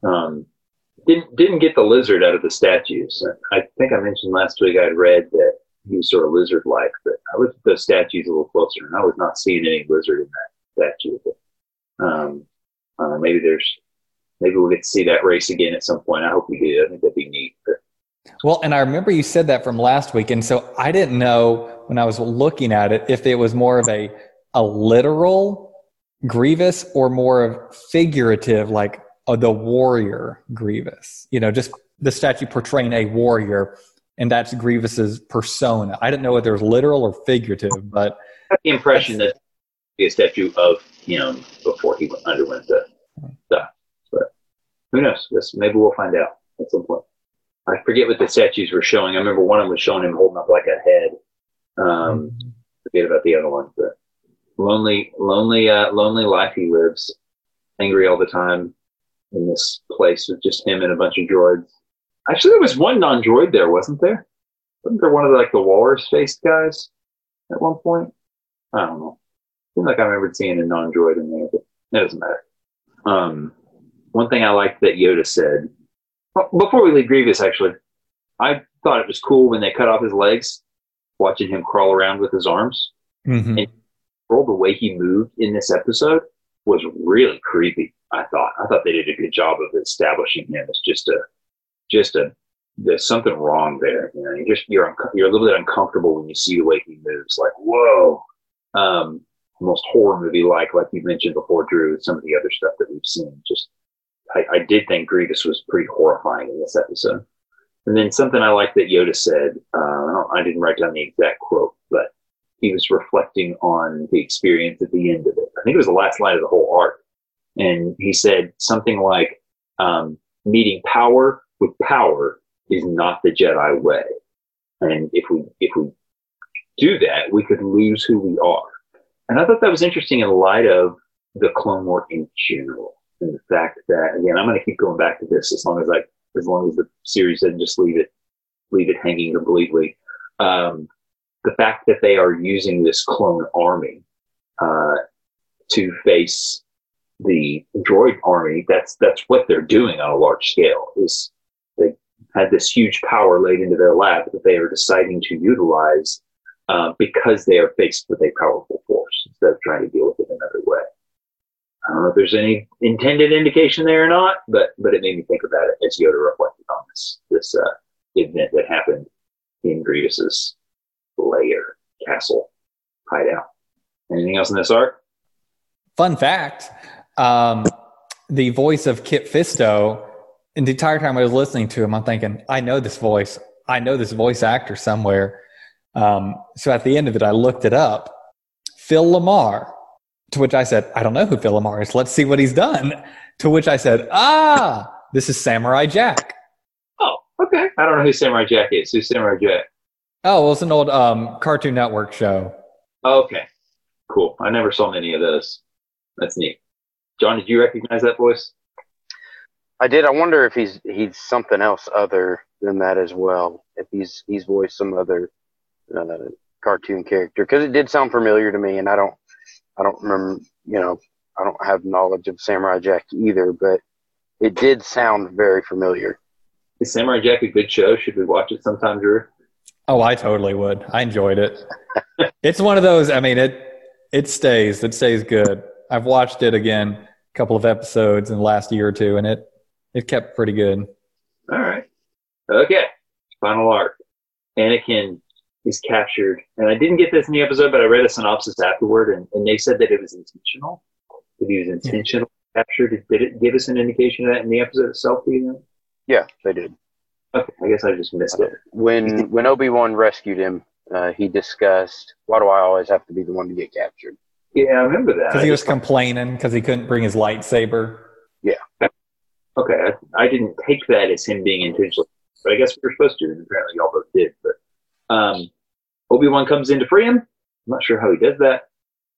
Um, didn't didn't get the lizard out of the statues. I think I mentioned last week I'd read that he was sort of lizard like, but I looked at those statues a little closer, and I was not seeing any lizard in that statue. But, um, uh, maybe there's maybe we'll get to see that race again at some point. I hope we do. I think that'd be neat. But Well, and I remember you said that from last week, and so I didn't know when I was looking at it if it was more of a a literal Grievous or more of figurative, like uh, the warrior Grievous. You know, just the statue portraying a warrior, and that's Grievous's persona. I didn't know whether it was literal or figurative, but the impression that a statue of him before he underwent the stuff. But who knows? Yes, maybe we'll find out at some point. I forget what the statues were showing. I remember one of them was showing him holding up like a head. Um, forget about the other one, but lonely, lonely, uh, lonely life he lives. Angry all the time in this place with just him and a bunch of droids. Actually, there was one non-droid there, wasn't there? Wasn't there one of the, like the walrus-faced guys at one point? I don't know. Seemed like I remembered seeing a non-droid in there, but that doesn't matter. Um, one thing I liked that Yoda said before we leave Grievous, actually, I thought it was cool when they cut off his legs, watching him crawl around with his arms. Mhm. Well, the way he moved in this episode was really creepy. I thought. I thought they did a good job of establishing him as just a, just a. There's something wrong there. You know, you just you're you're a little bit uncomfortable when you see the way he moves. Like whoa, um, almost horror movie like, like you mentioned before, Drew. Some of the other stuff that we've seen. Just, I, I did think Grievous was pretty horrifying in this episode. And then something I like that Yoda said. Uh, I, don't, I didn't write down the exact quote, but he was reflecting on the experience at the end of it. I think it was the last line of the whole arc. And he said something like, um, meeting power with power is not the Jedi way. And if we, if we do that, we could lose who we are. And I thought that was interesting in light of the Clone War in general. And the fact that, again, I'm going to keep going back to this as long as I, as long as the series doesn't just leave it, leave it hanging completely. Um, the fact that they are using this clone army uh, to face the droid army, that's that's what they're doing on a large scale. Is they had this huge power laid into their lap that they are deciding to utilize uh, because they are faced with a powerful force instead of trying to deal with it another way. I don't know if there's any intended indication there or not, but but it made me think about it as Yoda reflected on this this uh, event that happened in Grievous's lair, castle, hideout. Anything else in this arc? Fun fact: um, the voice of Kit Fisto. And the entire time I was listening to him, I'm thinking, I know this voice. I know this voice actor somewhere. Um, so at the end of it, I looked it up. Phil LaMarr, To which I said, I don't know who Phil LaMarr is. Let's see what he's done. To which I said, Ah, this is Samurai Jack. Oh, okay. I don't know who Samurai Jack is. Who's Samurai Jack? Oh, well, it's an old um, Cartoon Network show. Okay. Cool. I never saw many of those. That's neat. John, did you recognize that voice? I did. I wonder if he's he's something else other than that as well. If he's he's voiced some other uh, cartoon character because it did sound familiar to me, and I don't I don't remember. You know, I don't have knowledge of Samurai Jack either, but it did sound very familiar. Is Samurai Jack a good show? Should we watch it sometime, Drew? Oh, I totally would. I enjoyed it. it's one of those. I mean, it it stays. It stays good. I've watched it again, a couple of episodes in the last year or two, and it it kept pretty good. All right. Okay. Final arc. Anakin is captured. And I didn't get this in the episode, but I read a synopsis afterward, and, and they said that it was intentional. That he was intentional yeah. captured. Did it give us an indication of that in the episode itself? Do you know? Yeah, they did. Okay, I guess I just missed it. When when Obi Wan rescued him, uh, he discussed, "Why do I always have to be the one to get captured?" Yeah, I remember that. Because he was complaining because he couldn't bring his lightsaber. Yeah. Okay, I, I, didn't take that as him being intentional, but I guess we were supposed to, and apparently y'all both did. But um, Obi Wan comes in to free him. I'm not sure how he does that.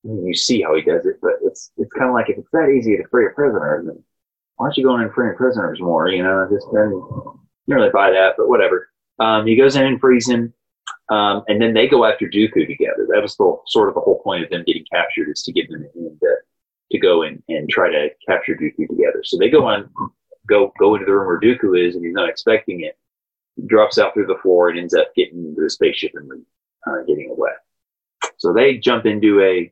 I mean, you see how he does it, but it's it's kind of like if it's that easy to free a prisoner, then why aren't you going in and freeing prisoners more? You know, just then don't really buy that, but whatever. Um, he goes in and frees him, um, and then they go after Dooku together. That was the sort of the whole point of them getting captured is to get them in to, to go in and try to capture Dooku together. So they go on, go go into the room where Dooku is, and he's not expecting it. Drops out through the floor and ends up getting into the spaceship and uh, getting away. So they jump into a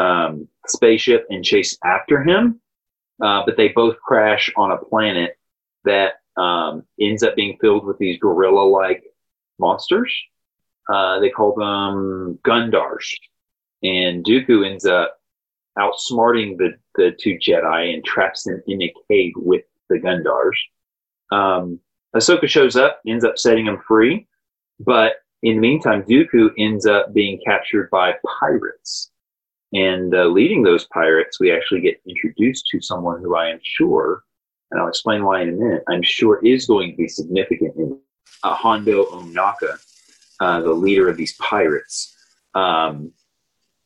um, spaceship and chase after him, uh, but they both crash on a planet that um, ends up being filled with these gorilla-like monsters. Uh, they call them Gundarks, and Dooku ends up outsmarting the the two Jedi and traps them in a cave with the Gundarks. Um, Ahsoka shows up, ends up setting them free, but in the meantime, Dooku ends up being captured by pirates. And uh, leading those pirates, we actually get introduced to someone who I am sure, and I'll explain why in a minute, I'm sure is going to be significant in uh, Hondo Ohnaka, uh, the leader of these pirates. Um,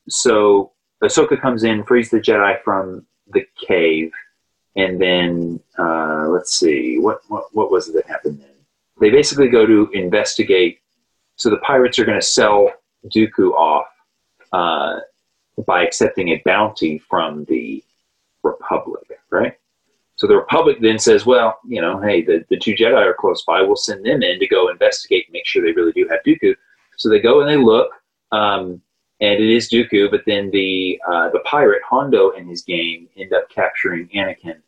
so Ahsoka comes in, frees the Jedi from the cave, and then uh, let's see, what, what what was it that happened then? They basically go to investigate so the pirates are going to sell Dooku off uh, by accepting a bounty from the Republic, right? So the Republic then says, well, you know, hey, the, the two Jedi are close by. We'll send them in to go investigate and make sure they really do have Dooku. So they go and they look, um, and it is Dooku, but then the uh, the pirate Hondo and his gang end up capturing Anakin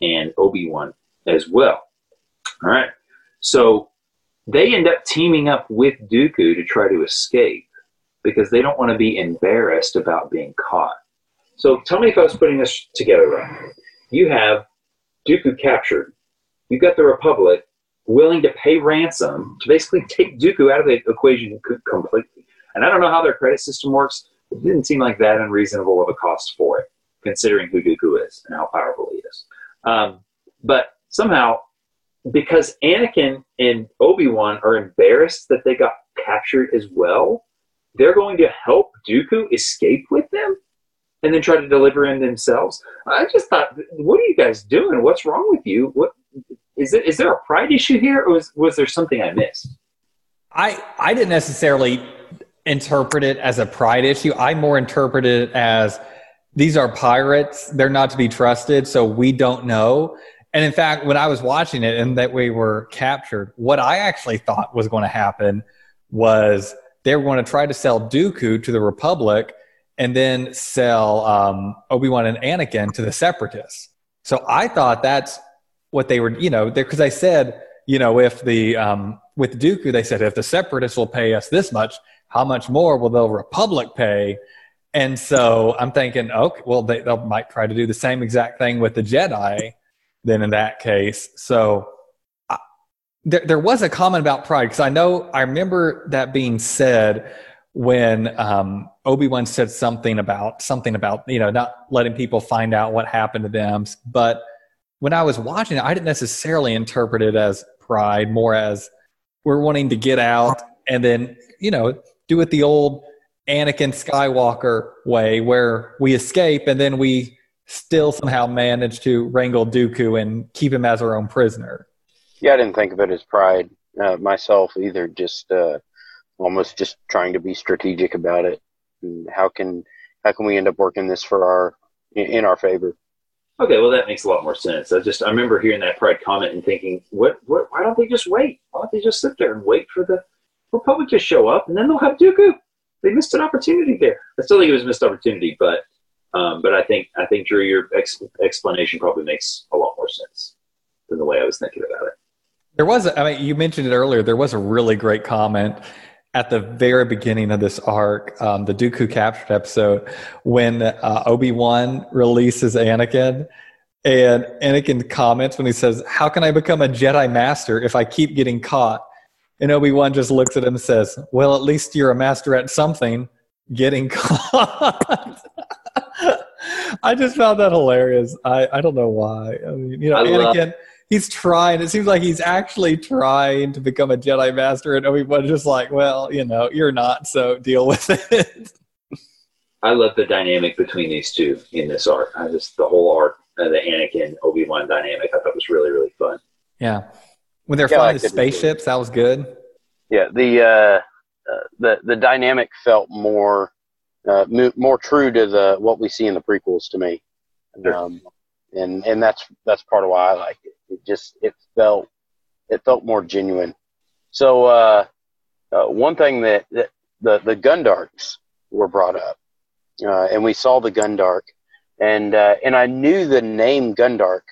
and Obi Wan as well. All right. So they end up teaming up with Dooku to try to escape because they don't want to be embarrassed about being caught. So tell me if I was putting this together right. You have Dooku captured. You've got the Republic willing to pay ransom to basically take Dooku out of the equation completely. And I don't know how their credit system works. It didn't seem like that unreasonable of a cost for it, considering who Dooku is and how powerful he is. Um, but somehow because Anakin and Obi Wan are embarrassed that they got captured as well, they're going to help Dooku escape with them and then try to deliver in themselves. I just thought, what are you guys doing? What's wrong with you? What is it? Is there a pride issue here, or was, was there something I missed? I I didn't necessarily interpret it as a pride issue. I more interpreted it as these are pirates; they're not to be trusted, so we don't know. And in fact, when I was watching it and that we were captured, what I actually thought was going to happen was they were going to try to sell Dooku to the Republic and then sell um, Obi Wan and Anakin to the Separatists. So I thought that's what they were, you know, because I said, you know, if the um, with Dooku, they said if the Separatists will pay us this much, how much more will the Republic pay? And so I'm thinking, okay, well, they, they might try to do the same exact thing with the Jedi. Then in that case, so there there was a comment about pride because I know I remember that being said when um, Obi Wan said something about something about you know not letting people find out what happened to them. But when I was watching it, I didn't necessarily interpret it as pride, more as we're wanting to get out and then you know do it the old Anakin Skywalker way, where we escape and then we still somehow manage to wrangle Dooku and keep him as our own prisoner. Yeah, I didn't think of it as pride uh, myself either. Just uh, almost just trying to be strategic about it. And how can how can we end up working this for our in, in our favor? Okay, well that makes a lot more sense. I just I remember hearing that pride comment and thinking, what, what why don't they just wait? Why don't they just sit there and wait for the Republic to show up and then they'll have Dooku? They missed an opportunity there. I still think it was a missed opportunity, but um, but I think I think Drew, your ex- explanation probably makes a lot more sense than the way I was thinking about it. There was, I mean, you mentioned it earlier. There was a really great comment at the very beginning of this arc, um, the Dooku captured episode, when uh, Obi Wan releases Anakin, and Anakin comments when he says, "How can I become a Jedi Master if I keep getting caught?" And Obi Wan just looks at him and says, "Well, at least you're a master at something, getting caught." I just found that hilarious. I, I don't know why. I mean, you know, I love- Anakin, he's trying. It seems like he's actually trying to become a Jedi Master, and Obi Wan's just like, well, you know, you're not, so deal with it. I love the dynamic between these two in this arc. I just the whole arc, uh, the Anakin Obi Wan dynamic, I thought was really really fun. yeah. When they're Yeah, flying the could- spaceships, that was good. Yeah, the uh, uh, the the dynamic felt more uh, mo- more true to the what we see in the prequels to me, um, and and that's that's part of why I like it. It just it felt it felt more genuine. So uh, uh, one thing that, that the the Gundarks were brought up, uh, and we saw the Gundark, and uh, and I knew the name Gundark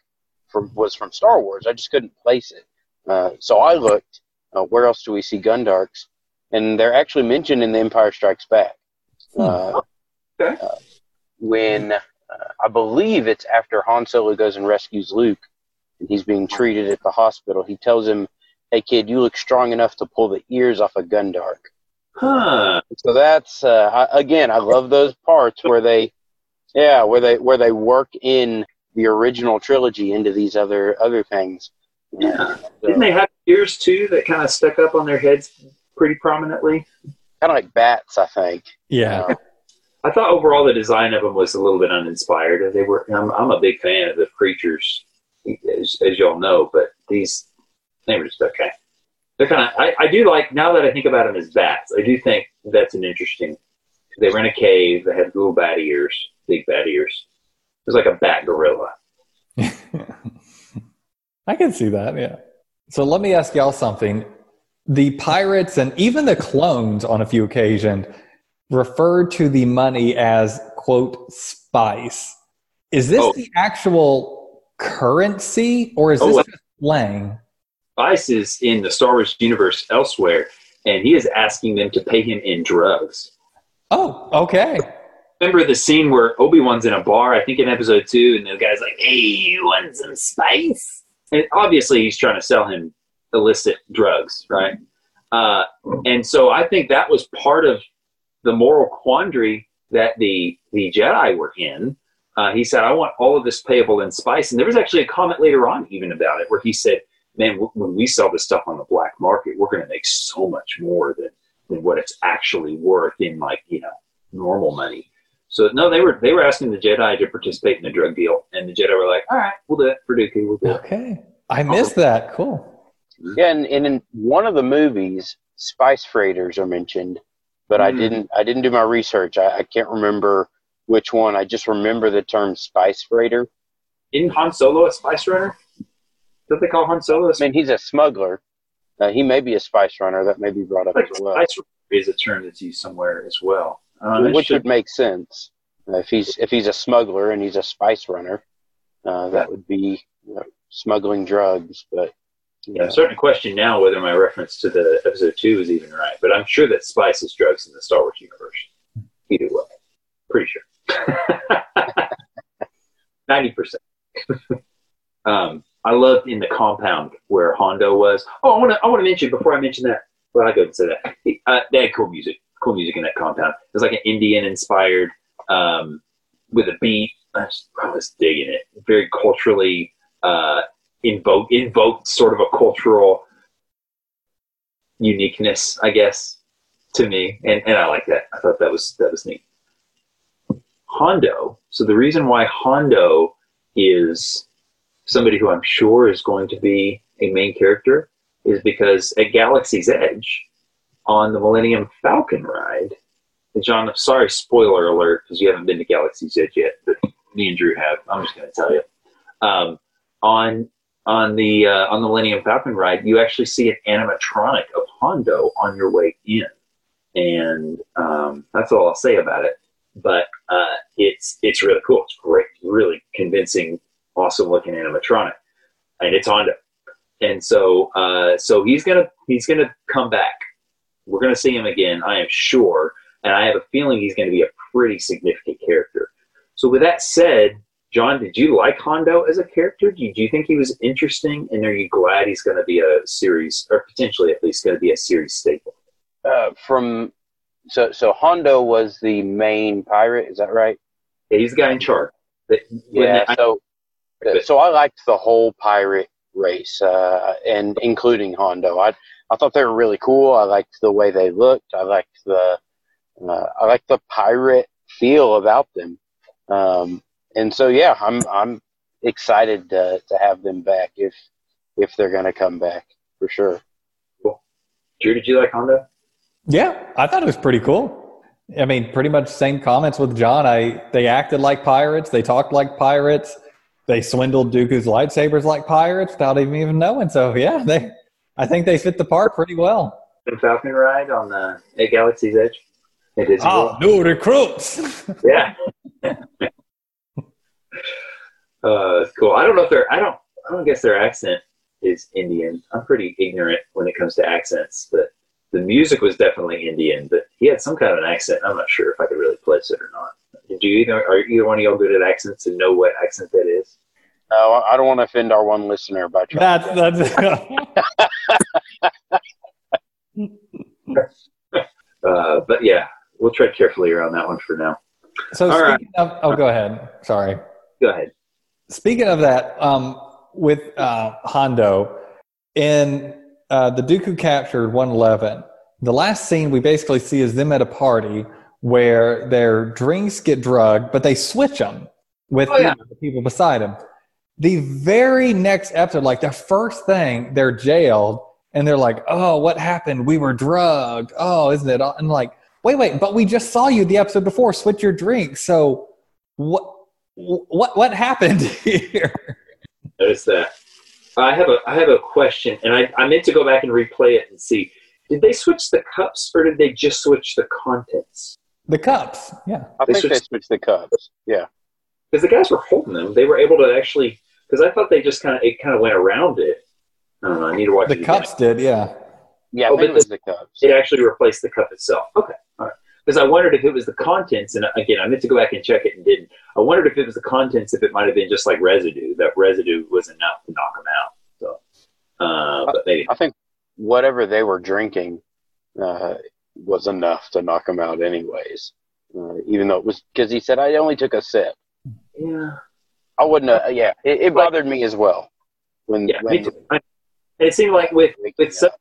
from was from Star Wars. I just couldn't place it. Uh, so I looked. Uh, where else do we see Gundarks? And they're actually mentioned in The Empire Strikes Back. Uh, Okay. uh, when uh, I believe it's after Han Solo goes and rescues Luke, and he's being treated at the hospital. He tells him, "Hey kid, you look strong enough to pull the ears off a Gundark." Huh. So that's uh, I, again, I love those parts where they, yeah, where they where they work in the original trilogy into these other other things. Yeah. So, Didn't they have ears too that kind of stuck up on their heads pretty prominently? kind of like bats, I think. Yeah. I thought overall the design of them was a little bit uninspired. They were. I'm, I'm a big fan of the creatures, as, as y'all know, but these they were just okay. They're kind of. I, I do like now that I think about them as bats. I do think that's an interesting. They were in a cave. They had little bat ears, big bat ears. It was like a bat gorilla. I can see that, yeah. So let me ask y'all something. The pirates and even the clones on a few occasions referred to the money as, quote, spice. Is this Oh. the actual currency or is this Oh, just slang? Spice is in the Star Wars universe elsewhere, and he is asking them to pay him in drugs. Oh, okay. remember the scene where Obi Wan's in a bar, I think in episode two, and the guy's like, "Hey, you want some spice?" And obviously, he's trying to sell him illicit drugs, right? Uh, and so I think that was part of the moral quandary that the the Jedi were in. Uh, he said, "I want all of this payable in spice," and there was actually a comment later on even about it, where he said, "Man, w- when we sell this stuff on the black market, we're going to make so much more than than what it's actually worth in like you know normal money." So no, they were they were asking the Jedi to participate in the drug deal, and the Jedi were like, "All right, we'll do it for Dooku. We'll do it." Okay. I missed that. Cool. Yeah, and, and in one of the movies, spice freighters are mentioned, but I Hmm. didn't I didn't do my research. I, I can't remember which one. I just remember the term spice freighter. Isn't Han Solo a spice runner? Don't they call Han Solo a I mean, he's a smuggler. Uh, he may be a spice runner. That may be brought up like as well. spice is a term that's used somewhere as well. Uh, which should- would make sense uh, if he's if he's a smuggler and he's a spice runner. Uh, that would be you know, smuggling drugs, but Yeah, I'm starting to question now whether my reference to the episode two is even right, but I'm sure that spice is drugs in the Star Wars universe. Either way, pretty sure. Ninety percent. Um, I loved in the compound where Hondo was. Oh, I want to I want to mention before I mention that. Well, I go and say that. Uh, they had cool music, cool music in that compound. It was like an Indian inspired um, with a beat. I was, I was digging it. Very culturally uh, invoke invoked sort of a cultural uniqueness, I guess, to me, and and I like that. I thought that was that was neat. Hondo. So the reason why Hondo is somebody who I'm sure is going to be a main character is because at Galaxy's Edge on the Millennium Falcon ride, John, sorry, spoiler alert, because you haven't been to Galaxy's Edge yet, but me and Drew have. I'm just going to tell you. Um, on on the uh, on the Millennium Falcon ride, you actually see an animatronic of Hondo on your way in, and um, that's all I'll say about it. But uh, it's it's really cool. It's great, really convincing, awesome looking animatronic, and it's Hondo. And so uh, so he's gonna he's gonna come back. We're gonna see him again, I am sure, and I have a feeling he's to be a pretty significant character. So with that said, John, did you like Hondo as a character? Do you, do you think he was interesting? And are you glad he's going to be a series, or potentially at least going to be a series staple? uh, from so so Hondo was the main pirate. Is that right? Yeah, he's the guy in charge. Yeah. I- So so I liked the whole pirate race, uh, and including Hondo. I I thought they were really cool. I liked the way they looked. I liked the uh, I liked the pirate feel about them. Um, and so yeah, I'm I'm excited to to have them back if if they're gonna come back for sure. Cool. Drew, did you like Hondo? Yeah, I thought it was pretty cool. I mean, pretty much same comments with John. I they acted like pirates, they talked like pirates, they swindled Dooku's lightsabers like pirates without even even knowing. So yeah, they I think they fit the part pretty well. The Falcon ride on the at Galaxy's Edge. It is. Oh, new recruits. Yeah. uh, cool. I don't know if they're. I don't. I don't guess their accent is Indian. I'm pretty ignorant when it comes to accents, but the music was definitely Indian. But he had some kind of an accent. I'm not sure if I could really place it or not. Do you either? Are either one of y'all good at accents and know what accent that is? No, I don't want to offend our one listener by trying. That's that's Uh, but yeah, we'll tread carefully around that one for now. so. All right. Speaking of, oh, go ahead. Sorry. Go ahead. Speaking of that, um, with uh, Hondo in uh, the Dooku captured 111, the last scene we basically see is them at a party where their drinks get drugged, but they switch them with Oh, yeah. the people beside them. The very next episode, like the first thing, they're jailed and they're like, "Oh, what happened? We were drugged. Oh, isn't it?" aw-" And like, wait, wait, but we just saw you the episode before. Switch your drink. So what? What what happened here? Notice that. I have a I have a question, and I, I meant to go back and replay it and see. Did they switch the cups, or did they just switch the contents? The cups, yeah. I They think they switched- switched the cups. Yeah. Because the guys were holding them, they were able to actually. Because I thought they just kind of it kind of went around it. I don't know. I need to watch The it again. cups did, yeah. Yeah, oh, I Oh, think it but was the cups. It actually replaced the cup itself. Okay, all right. Because I wondered if it was the contents, and again, I meant to go back and check it and didn't. I wondered if it was the contents, if it might have been just like residue. That residue was enough to knock them out. So, uh, but maybe I think whatever they were drinking uh, was enough to knock them out, anyways. Uh, even though it was because he said I only took a sip. yeah. I wouldn't. Uh, yeah, it, it bothered me as well. When, Yeah, when me too. I- it seemed like with with such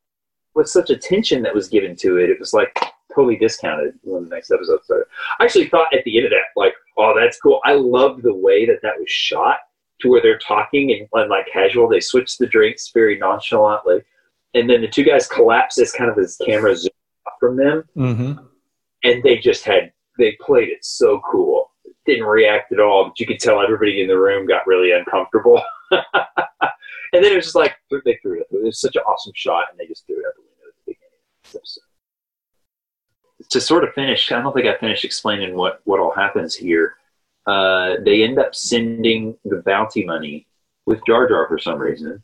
with such attention that was given to it, it was like totally discounted when the next episode started. I actually thought at the end of that, like, oh, that's cool. I loved the way that that was shot to where they're talking and, and like casual. They switch the drinks very nonchalantly, and then the two guys collapse as kind of as camera zooms out from them, Mm-hmm. and they just had they played it so cool. Didn't react at all, but you could tell everybody in the room got really uncomfortable. and then it was just like they threw it. It was such an awesome shot, and they just threw it out the window at the beginning. of this episode. To sort of finish, I don't think I finished explaining what what all happens here. Uh, they end up sending the bounty money with Jar Jar for some reason.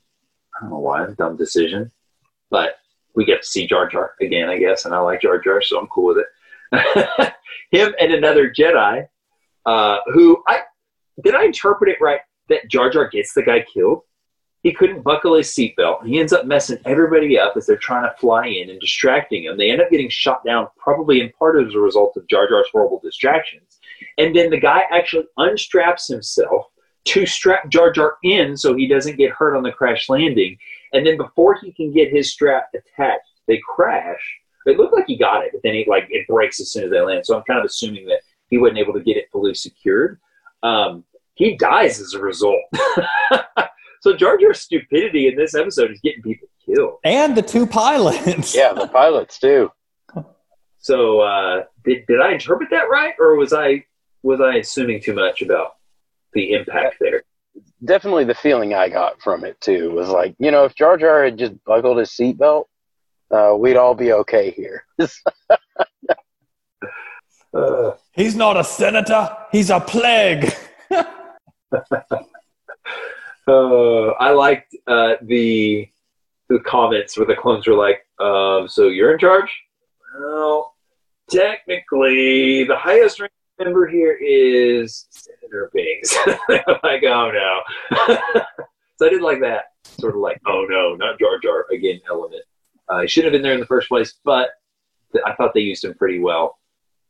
I don't know why, dumb decision, but we get to see Jar Jar again, I guess, and I like Jar Jar, so I'm cool with it. Him and another Jedi, uh, who I did I interpret it right that Jar Jar gets the guy killed? He couldn't buckle his seatbelt. He ends up messing everybody up as they're trying to fly in and distracting him. They end up getting shot down, probably in part as a result of Jar Jar's horrible distractions. And then the guy actually unstraps himself to strap Jar Jar in so he doesn't get hurt on the crash landing. And then before he can get his strap attached, they crash. It looked like he got it, but then he like it breaks as soon as they land. So I'm kind of assuming that he wasn't able to get it fully secured. Um, he dies as a result. so Jar Jar's stupidity in this episode is getting people killed. And the two pilots. Yeah, the pilots too. So uh, did did I interpret that right, or was I was I assuming too much about the impact there? Definitely the feeling I got from it too was like, you know, if Jar Jar had just buckled his seatbelt, uh, we'd all be okay here. Uh, He's not a senator. He's a plague. uh, I liked uh, the the comments where the clones were like, um, "So you're in charge?" Well, technically, the highest rank member here is Senator Binks. like, oh no. so I did like that sort of like, oh no, not Jar Jar again element. Uh, he should have been there in the first place, but th- I thought they used him pretty well,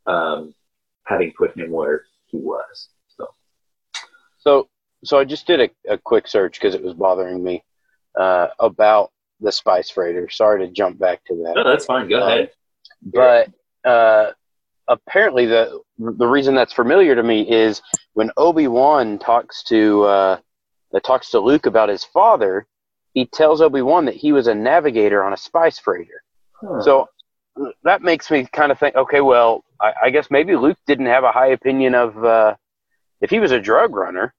um, having put him where he was. So So, so I just did a, a quick search because it was bothering me uh, about the spice freighter. Sorry to jump back to that. no, that's fine. Go Um, ahead. but uh, apparently the the reason that's familiar to me is when Obi Wan talks to uh, talks to Luke about his father, he tells Obi Wan that he was a navigator on a spice freighter. Huh. So that makes me kind of think, okay, well, I, I guess maybe Luke didn't have a high opinion of uh, if he was a drug runner,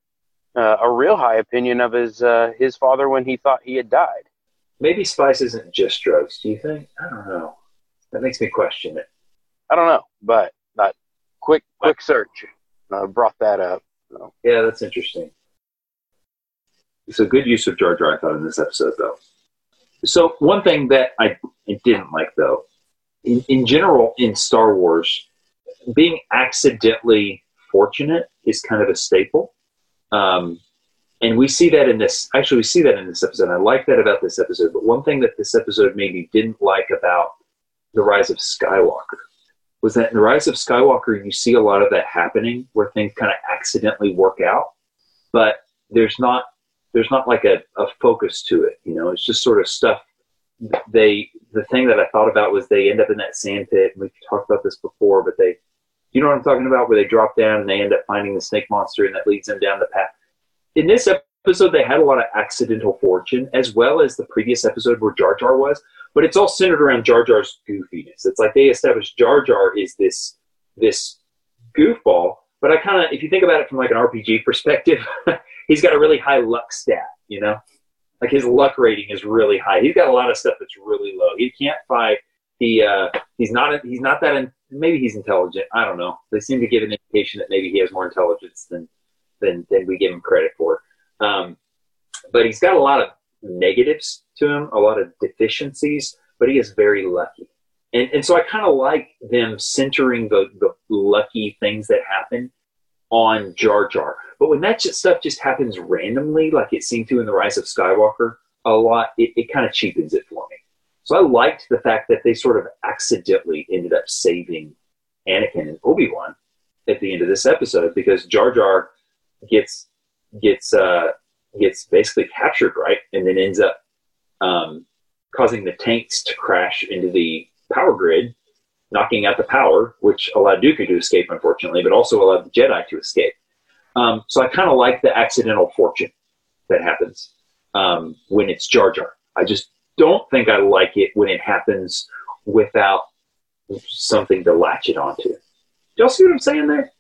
uh, a real high opinion of his uh, his father when he thought he had died. Maybe spice isn't just drugs. Do you think? I don't know. That makes me question it. I don't know, but that quick quick search uh, brought that up. So. Yeah, that's interesting. It's a good use of Jar Jar, I thought, in this episode, though. So, one thing that I didn't like, though, in, in general, in Star Wars, being accidentally fortunate is kind of a staple. Um, and we see that in this, actually, we see that in this episode. I like that about this episode. But one thing that this episode maybe didn't like about The Rise of Skywalker was that in The Rise of Skywalker, you see a lot of that happening where things kind of accidentally work out, but there's not there's not like a, a focus to it. You know, it's just sort of stuff. They the thing that I thought about was they end up in that sand pit. And we talked about this before, but they, you know what I'm talking about, where they drop down and they end up finding the snake monster, and that leads them down the path. In this episode, they had a lot of accidental fortune, as well as the previous episode where Jar Jar was but it's all centered around Jar Jar's goofiness. It's like they established Jar Jar is this this goofball, but I kind of, if you think about it from like an RPG perspective, he's got a really high luck stat. You know, like his luck rating is really high. He's got a lot of stuff that's really low. He can't fight. He uh, he's not he's not that. Maybe he's intelligent. I don't know. They seem to give an indication that maybe he has more intelligence than than than we give him credit for. Um, but he's got a lot of negatives to him, a lot of deficiencies, but he is very lucky. And, and so I kind of like them centering the, the lucky things that happen on Jar Jar. But when that just, stuff just happens randomly, like it seemed to in The Rise of Skywalker, a lot, it, it kind of cheapens it for me. So I liked the fact that they sort of accidentally ended up saving Anakin and Obi Wan at the end of this episode because Jar Jar gets gets uh, gets basically captured, right, and then ends up um, causing the tanks to crash into the power grid, knocking out the power, which allowed Dooku to escape, unfortunately, but also allowed the Jedi to escape. Um, so I kind of like the accidental fortune that happens um, when it's Jar Jar. I just don't think I like it when it happens without something to latch it onto. Do y'all see what I'm saying there?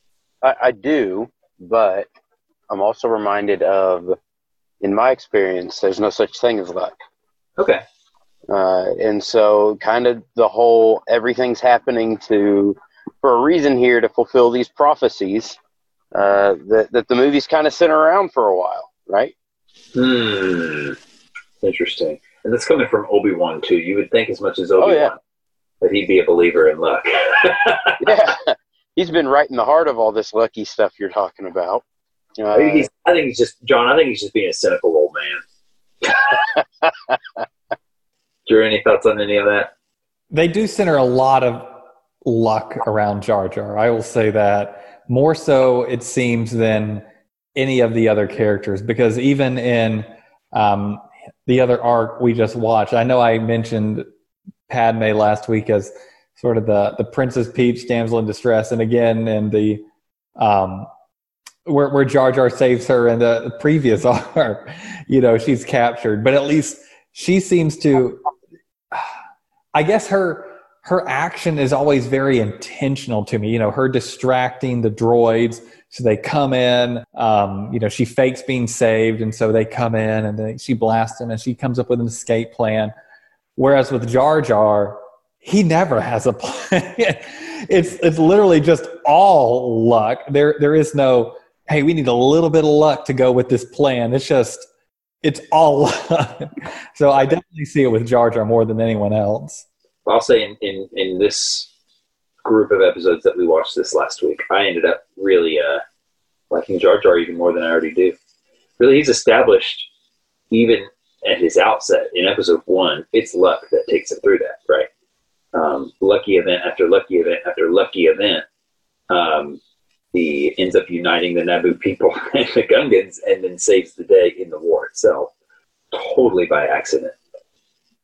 I, I do, but I'm also reminded of, in my experience, there's no such thing as luck. Okay. Uh, and so, kind of the whole everything's happening to for a reason here to fulfill these prophecies uh, that that the movies kind of sent around for a while, right? Hmm. Interesting. And that's coming from Obi Wan too. You would think as much as Obi Wan Oh, yeah. that he'd be a believer in luck. yeah, he's been right in the heart of all this lucky stuff you're talking about. I Uh, think he's. I think he's just John. I think he's just being a cynical old man. Drew, any thoughts on any of that? They do center a lot of luck around Jar Jar. I will say that more so, it seems, than any of the other characters. Because even in um, the other arc we just watched, I know I mentioned Padme last week as sort of the the Princess Peach damsel in distress, and again in the um, where where Jar Jar saves her in the, the previous arc, you know, she's captured, but at least she seems to. I guess her her action is always very intentional to me. You know, her distracting the droids, so they come in. Um, you know, she fakes being saved, and so they come in, and they, she blasts them, and she comes up with an escape plan. Whereas with Jar Jar, he never has a plan. it's it's literally just all luck. There there is no hey, we need a little bit of luck to go with this plan. It's just it's all luck. so I definitely see it with Jar Jar more than anyone else. I'll say in, in, in this group of episodes that we watched this last week, I ended up really uh, liking Jar Jar even more than I already do. Really, he's established even at his outset in episode one. It's luck that takes him through that, right? Um, lucky event after lucky event after lucky event. Um, he ends up uniting the Naboo people and the Gungans, and then saves the day in the war itself, totally by accident.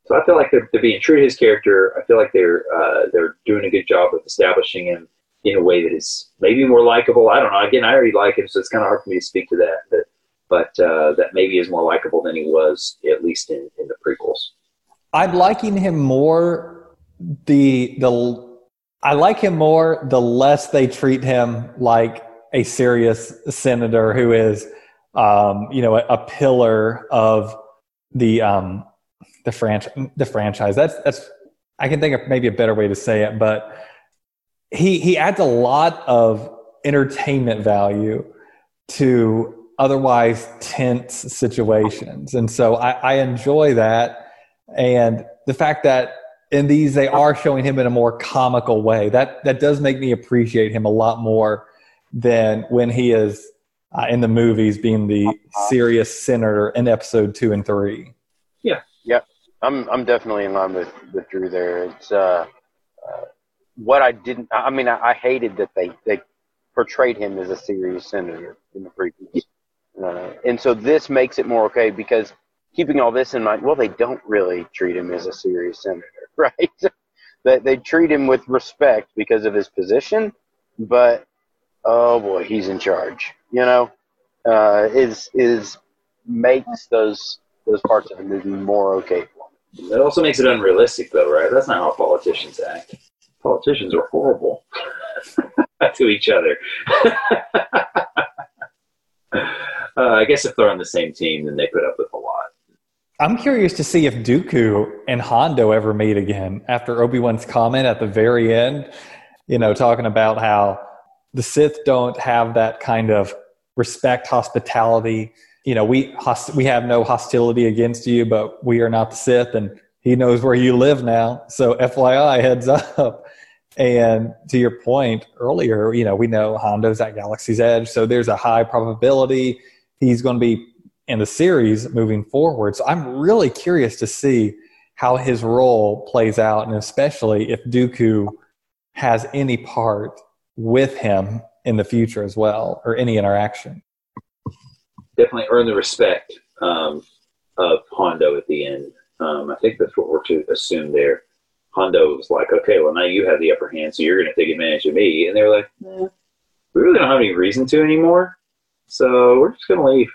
So I feel like they're, they're being true to his character. I feel like they're uh, they're doing a good job of establishing him in a way that is maybe more likable. I don't know. Again, I already like him, so it's kind of hard for me to speak to that. But but uh, that maybe is more likable than he was at least in, in the prequels. I'm liking him more the the I like him more the less they treat him like a serious senator who is um, you know a, a pillar of the um, the franchise the franchise. That's that's I can think of maybe a better way to say it, but he he adds a lot of entertainment value to otherwise tense situations, and so I, I enjoy that. And the fact that in these they are showing him in a more comical way that that does make me appreciate him a lot more than when he is uh, in the movies being the serious senator in episode two and three. I'm I'm definitely in line with, with Drew there. It's uh, uh, what I didn't. I mean, I, I hated that they they portrayed him as a serious senator in the prequels, uh, and so this makes it more okay because keeping all this in mind, well, they don't really treat him as a serious senator, right? they they treat him with respect because of his position, but oh boy, he's in charge. You know, uh, is is makes those those parts of the movie more okay It also makes it unrealistic, though, right? That's not how politicians act. Politicians are horrible to each other. uh, I guess if they're on the same team, then they put up with a lot. I'm curious to see if Dooku and Hondo ever meet again after Obi Wan's comment at the very end. You know, talking about how the Sith don't have that kind of respect, hospitality. You know, we host- we have no hostility against you, but we are not the Sith, and he knows where you live now. So, FYI, heads up. And to your point earlier, you know, we know Hondo's at Galaxy's Edge, so there's a high probability he's going to be in the series moving forward. So I'm really curious to see how his role plays out, and especially if Dooku has any part with him in the future as well, or any interaction. Definitely earn the respect um, of Hondo at the end. Um, I think that's what we're to assume there. Hondo was like, okay, well, now you have the upper hand, so you're going to take advantage of me. And they were like, eh, we really don't have any reason to anymore, so we're just going to leave.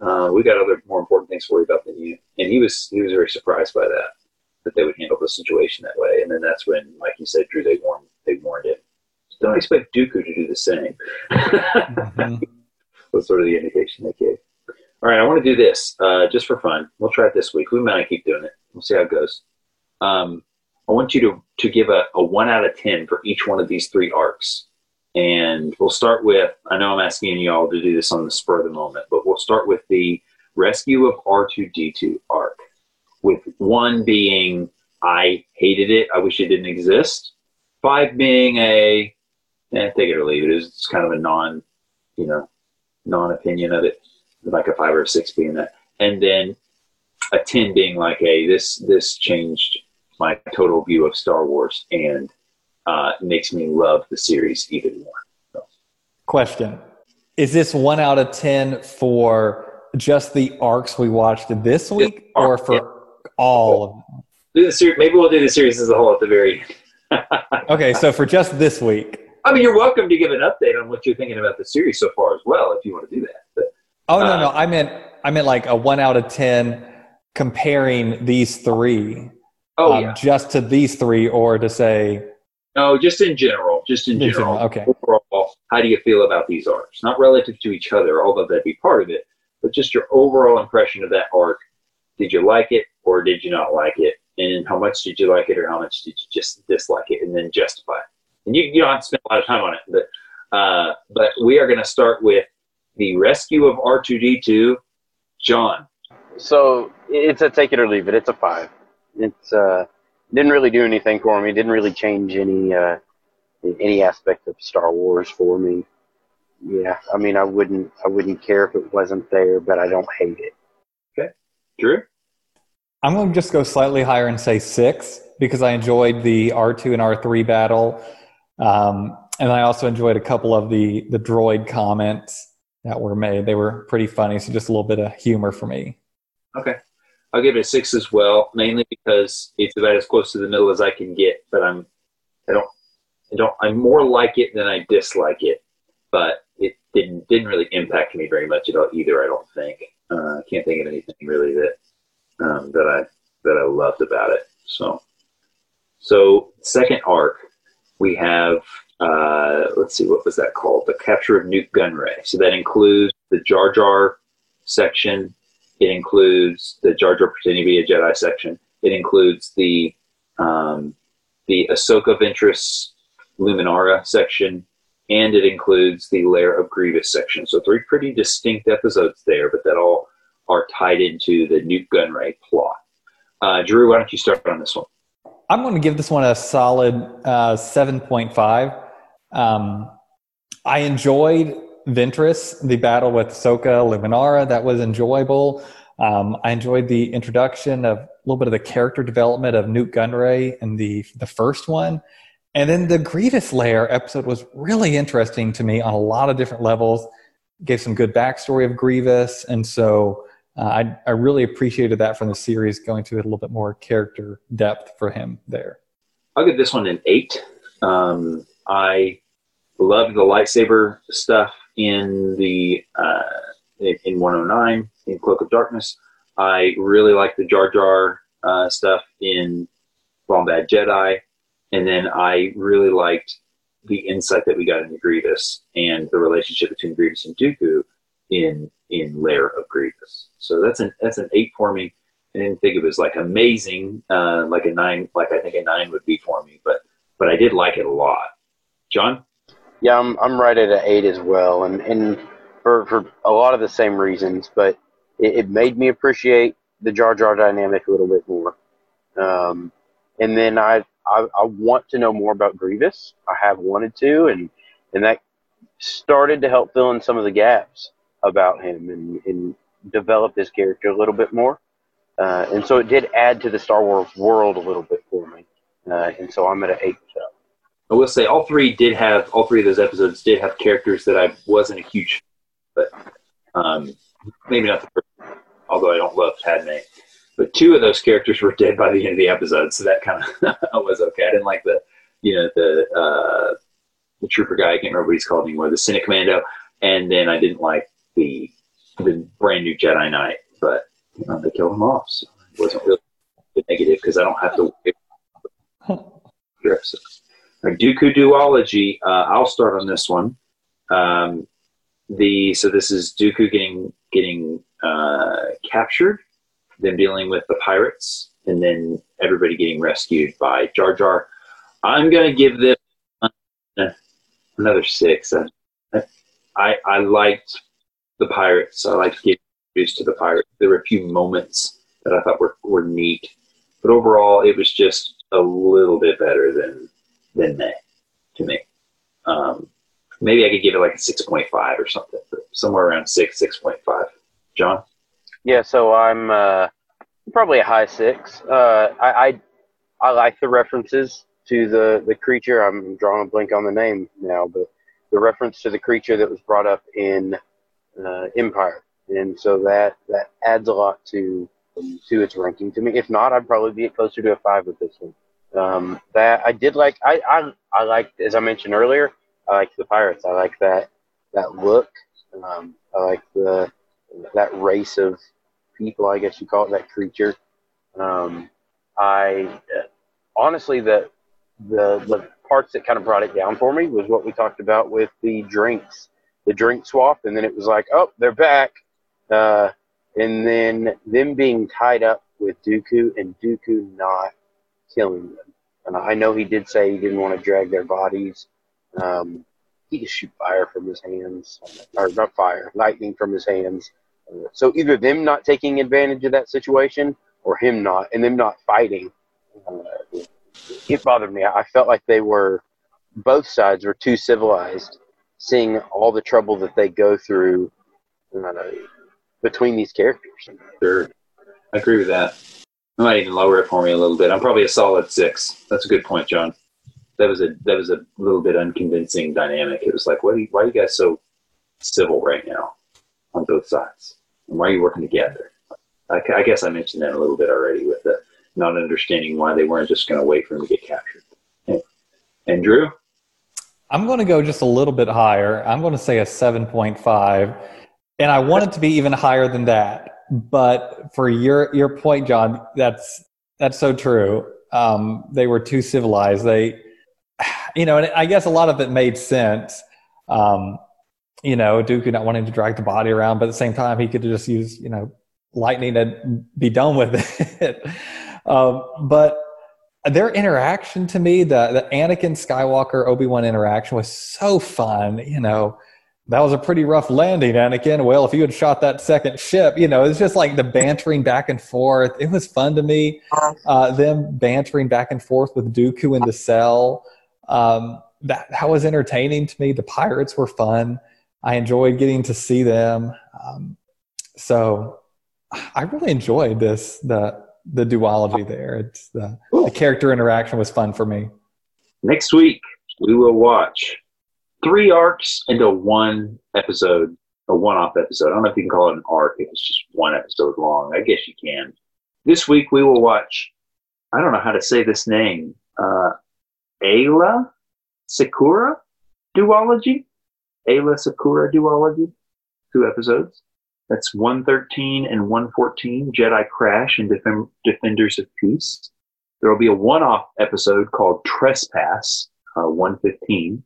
Uh, we got other more important things to worry about than you. And he was he was very surprised by that that they would handle the situation that way. And then that's when, like you said, Drew, they warned they warned him. Don't expect Dooku to do the same. Mhm. was sort of the indication they gave. All right, I want to do this uh, just for fun. We'll try it this week. We might keep doing it. We'll see how it goes. Um, I want you to to give a, a one out of ten for each one of these three arcs. And we'll start with I know I'm asking you all to do this on the spur of the moment, but we'll start with the rescue of R2D2 arc. With one being I hated it, I wish it didn't exist. Five being a eh, take it or leave it. It's kind of a non, you know, non opinion of it, like a five or a six being that. And then a 10 being like a this this changed my total view of Star Wars and uh, makes me love the series even more. So. Question: Is this one out of ten for just the arcs we watched this week, or for yeah. all of them? Do the series, maybe we'll do the series as a whole at the very. end. okay, so for just this week. I mean, you're welcome to give an update on what you're thinking about the series so far as well, if you want to do that. But, oh no, uh, no, I meant I meant like a one out of ten comparing these three. Oh um, yeah. Just to these three, or to say. No, just in general. Just in, general. Okay. Overall, how do you feel about these arcs? Not relative to each other, although that'd be part of it, but just your overall impression of that arc. Did you like it or did you not like it? And how much did you like it or how much did you just dislike it? And then justify it. And you, you don't have to spend a lot of time on it, but uh, but we are going to start with the rescue of R2D2. John. So it's a take it or leave it. It's a five. It's uh, didn't really do anything for me. Didn't really change any uh, any aspect of Star Wars for me. Yeah, I mean, I wouldn't I wouldn't care if it wasn't there, but I don't hate it. Okay, Drew. I'm going to just go slightly higher and say six because I enjoyed the R2 and R3 battle. Um, and I also enjoyed a couple of the, the droid comments that were made. They were pretty funny. So just a little bit of humor for me. Okay. I'll give it a six as well, mainly because it's about as close to the middle as I can get, but I'm, I don't, I don't, I'm more like it than I dislike it, but it didn't, didn't really impact me very much at all either. I don't think, uh, I can't think of anything really that, um, that I, that I loved about it. So, so second arc, we have, uh, let's see, what was that called? The capture of Nute Gunray. So that includes the Jar Jar section it includes the Jar Jar pretending to be a Jedi section. It includes the um, the Ahsoka Ventress Luminara section, and it includes the Lair of Grievous section. So three pretty distinct episodes there, but that all are tied into the Nute Gunray plot. Uh, Drew, why don't you start on this one? I'm going to give this one a solid uh, 7.5. Um, I enjoyed Ventress, the battle with Ahsoka Luminara, that was enjoyable. Um, I enjoyed the introduction of a little bit of the character development of Nute Gunray in the the first one, and then the Grievous Lair episode was really interesting to me on a lot of different levels. Gave some good backstory of Grievous, and so uh, I I really appreciated that from the series, going to a little bit more character depth for him there. I'll give this one an eight. Um, I loved the lightsaber stuff in the uh, in 109 in Cloak of Darkness. I really like the Jar Jar uh, stuff in Bombad Jedi, and then I really liked the insight that we got into Grievous and the relationship between Grievous and Dooku in in of Grievous. So that's an that's an eight for me. I didn't think it was like amazing, uh, like a nine, like I think a nine would be for me, but but I did like it a lot. John. Yeah, I'm I'm right at an eight as well, and and for for a lot of the same reasons, but it, it made me appreciate the Jar Jar dynamic a little bit more. Um, and then I, I I want to know more about Grievous. I have wanted to, and and that started to help fill in some of the gaps about him and, and develop this character a little bit more. Uh, and so it did add to the Star Wars world a little bit for me. Uh, and so I'm at an eight. So. I will say all three did have all three of those episodes did have characters that I wasn't a huge, but um, maybe not the first. Although I don't love Padme, but two of those characters were dead by the end of the episode, so that kind of was okay. I didn't like the, you know, the uh, the trooper guy. I can't remember what he's called anymore. The Senate Commando, and then I didn't like the the brand new Jedi Knight, but you know, they killed him off, so it wasn't really negative because I don't have to. episodes. Dooku duology. Uh, I'll start on this one. Um, the so this is Dooku getting getting uh, captured, then dealing with the pirates and then everybody getting rescued by Jar Jar. I'm to give this another six. I, I liked the pirates. I like to getting introduced to the pirates. There were a few moments that I thought were, were neat, but overall, it was just a little bit better than than May to me. Um, maybe I could give it like a six point five or something, somewhere around six, six point five. John. Yeah, so I'm uh, probably a high six. Uh, I, I I like the references to the the creature. I'm drawing a blank on the name now, but the reference to the creature that was brought up in uh, Empire, and so that that adds a lot to to its ranking to me. If not, I'd probably be closer to a five with this one. Um, that I did like. I I I liked, as I mentioned earlier, I like the pirates. I like that that look. Um, I like the that race of people, I guess you call it, that creature. Um, I honestly, the, the the parts that kind of brought it down for me was what we talked about with the drinks, the drink swap, and then it was like, oh, they're back, uh, and then them being tied up with Dooku and Dooku not killing them. And I know he did say he didn't want to drag their bodies. Um, he could shoot fire from his hands, or not fire, lightning from his hands. So either them not taking advantage of that situation or him not, and them not fighting. Uh, it bothered me. I felt like they were, both sides were too civilized, seeing all the trouble that they go through between these characters. Sure. I agree with that. I might even lower it for me a little bit. I'm probably a solid six. That's a good point, John. That was a that was a little bit unconvincing dynamic. It was like, what? Are you, why are you guys so civil right now? on both sides? And why are you working together? I, I guess I mentioned that a little bit already with the not understanding why they weren't just going to wait for him to get captured. And Drew? I'm going to go just a little bit higher. I'm going to say a 7.5. And I want it to be even higher than that. But for your your point, John, that's that's so true. Um, they were too civilized. They, you know, and I guess a lot of it made sense. Um, you know, Dooku not wanting to drag the body around, but at the same time, he could just use, you know, lightning and be done with it. um, but their interaction to me, the, the Anakin Skywalker Obi Wan interaction was so fun. You know, that was a pretty rough landing, Anakin. Well, if you had shot that second ship, you know, it's just like the bantering back and forth. It was fun to me. Uh, them bantering back and forth with Dooku in the cell. Um, that, that was entertaining to me. The pirates were fun. I enjoyed getting to see them. Um, so I really enjoyed this the the duology there. It's the, the character interaction was fun for me. Next week we will watch three arcs into one episode, a one-off episode. I don't know if you can call it an arc if it's just one episode long. I guess you can. This week we will watch. I don't know how to say this name. Uh, Aayla Secura duology. Aayla Sakura duology, two episodes. That's 113 and 114, Jedi Crash and Defend- Defenders of Peace. There will be a one-off episode called Trespass, uh, 115.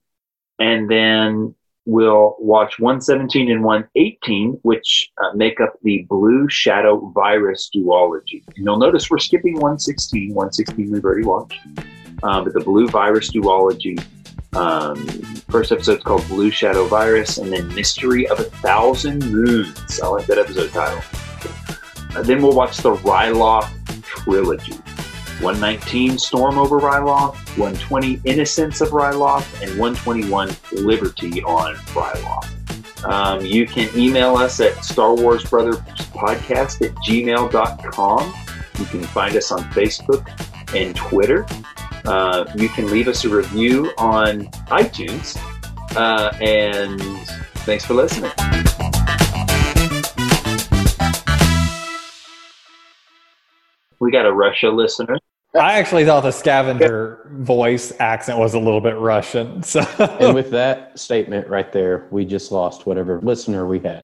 And then we'll watch 117 and 118, which uh, make up the Blue Shadow Virus duology. And you'll notice we're skipping 116. 116 we've already watched. Uh, but the Blue Virus duology um, first episode's called Blue Shadow Virus, and then Mystery of a Thousand Moons. I like that episode title. Uh, then we'll watch the Ryloth trilogy. 119 Storm over Ryloth, 120 Innocents of Ryloth, and 121 Liberty on Ryloth. Um, you can email us at Star Wars Brothers Podcast at gmail.com. You can find us on Facebook and Twitter. Uh, you can leave us a review on iTunes. Uh, and thanks for listening. We got a Russia listener. I actually thought the scavenger voice accent was a little bit Russian. So, and with that statement right there, we just lost whatever listener we had.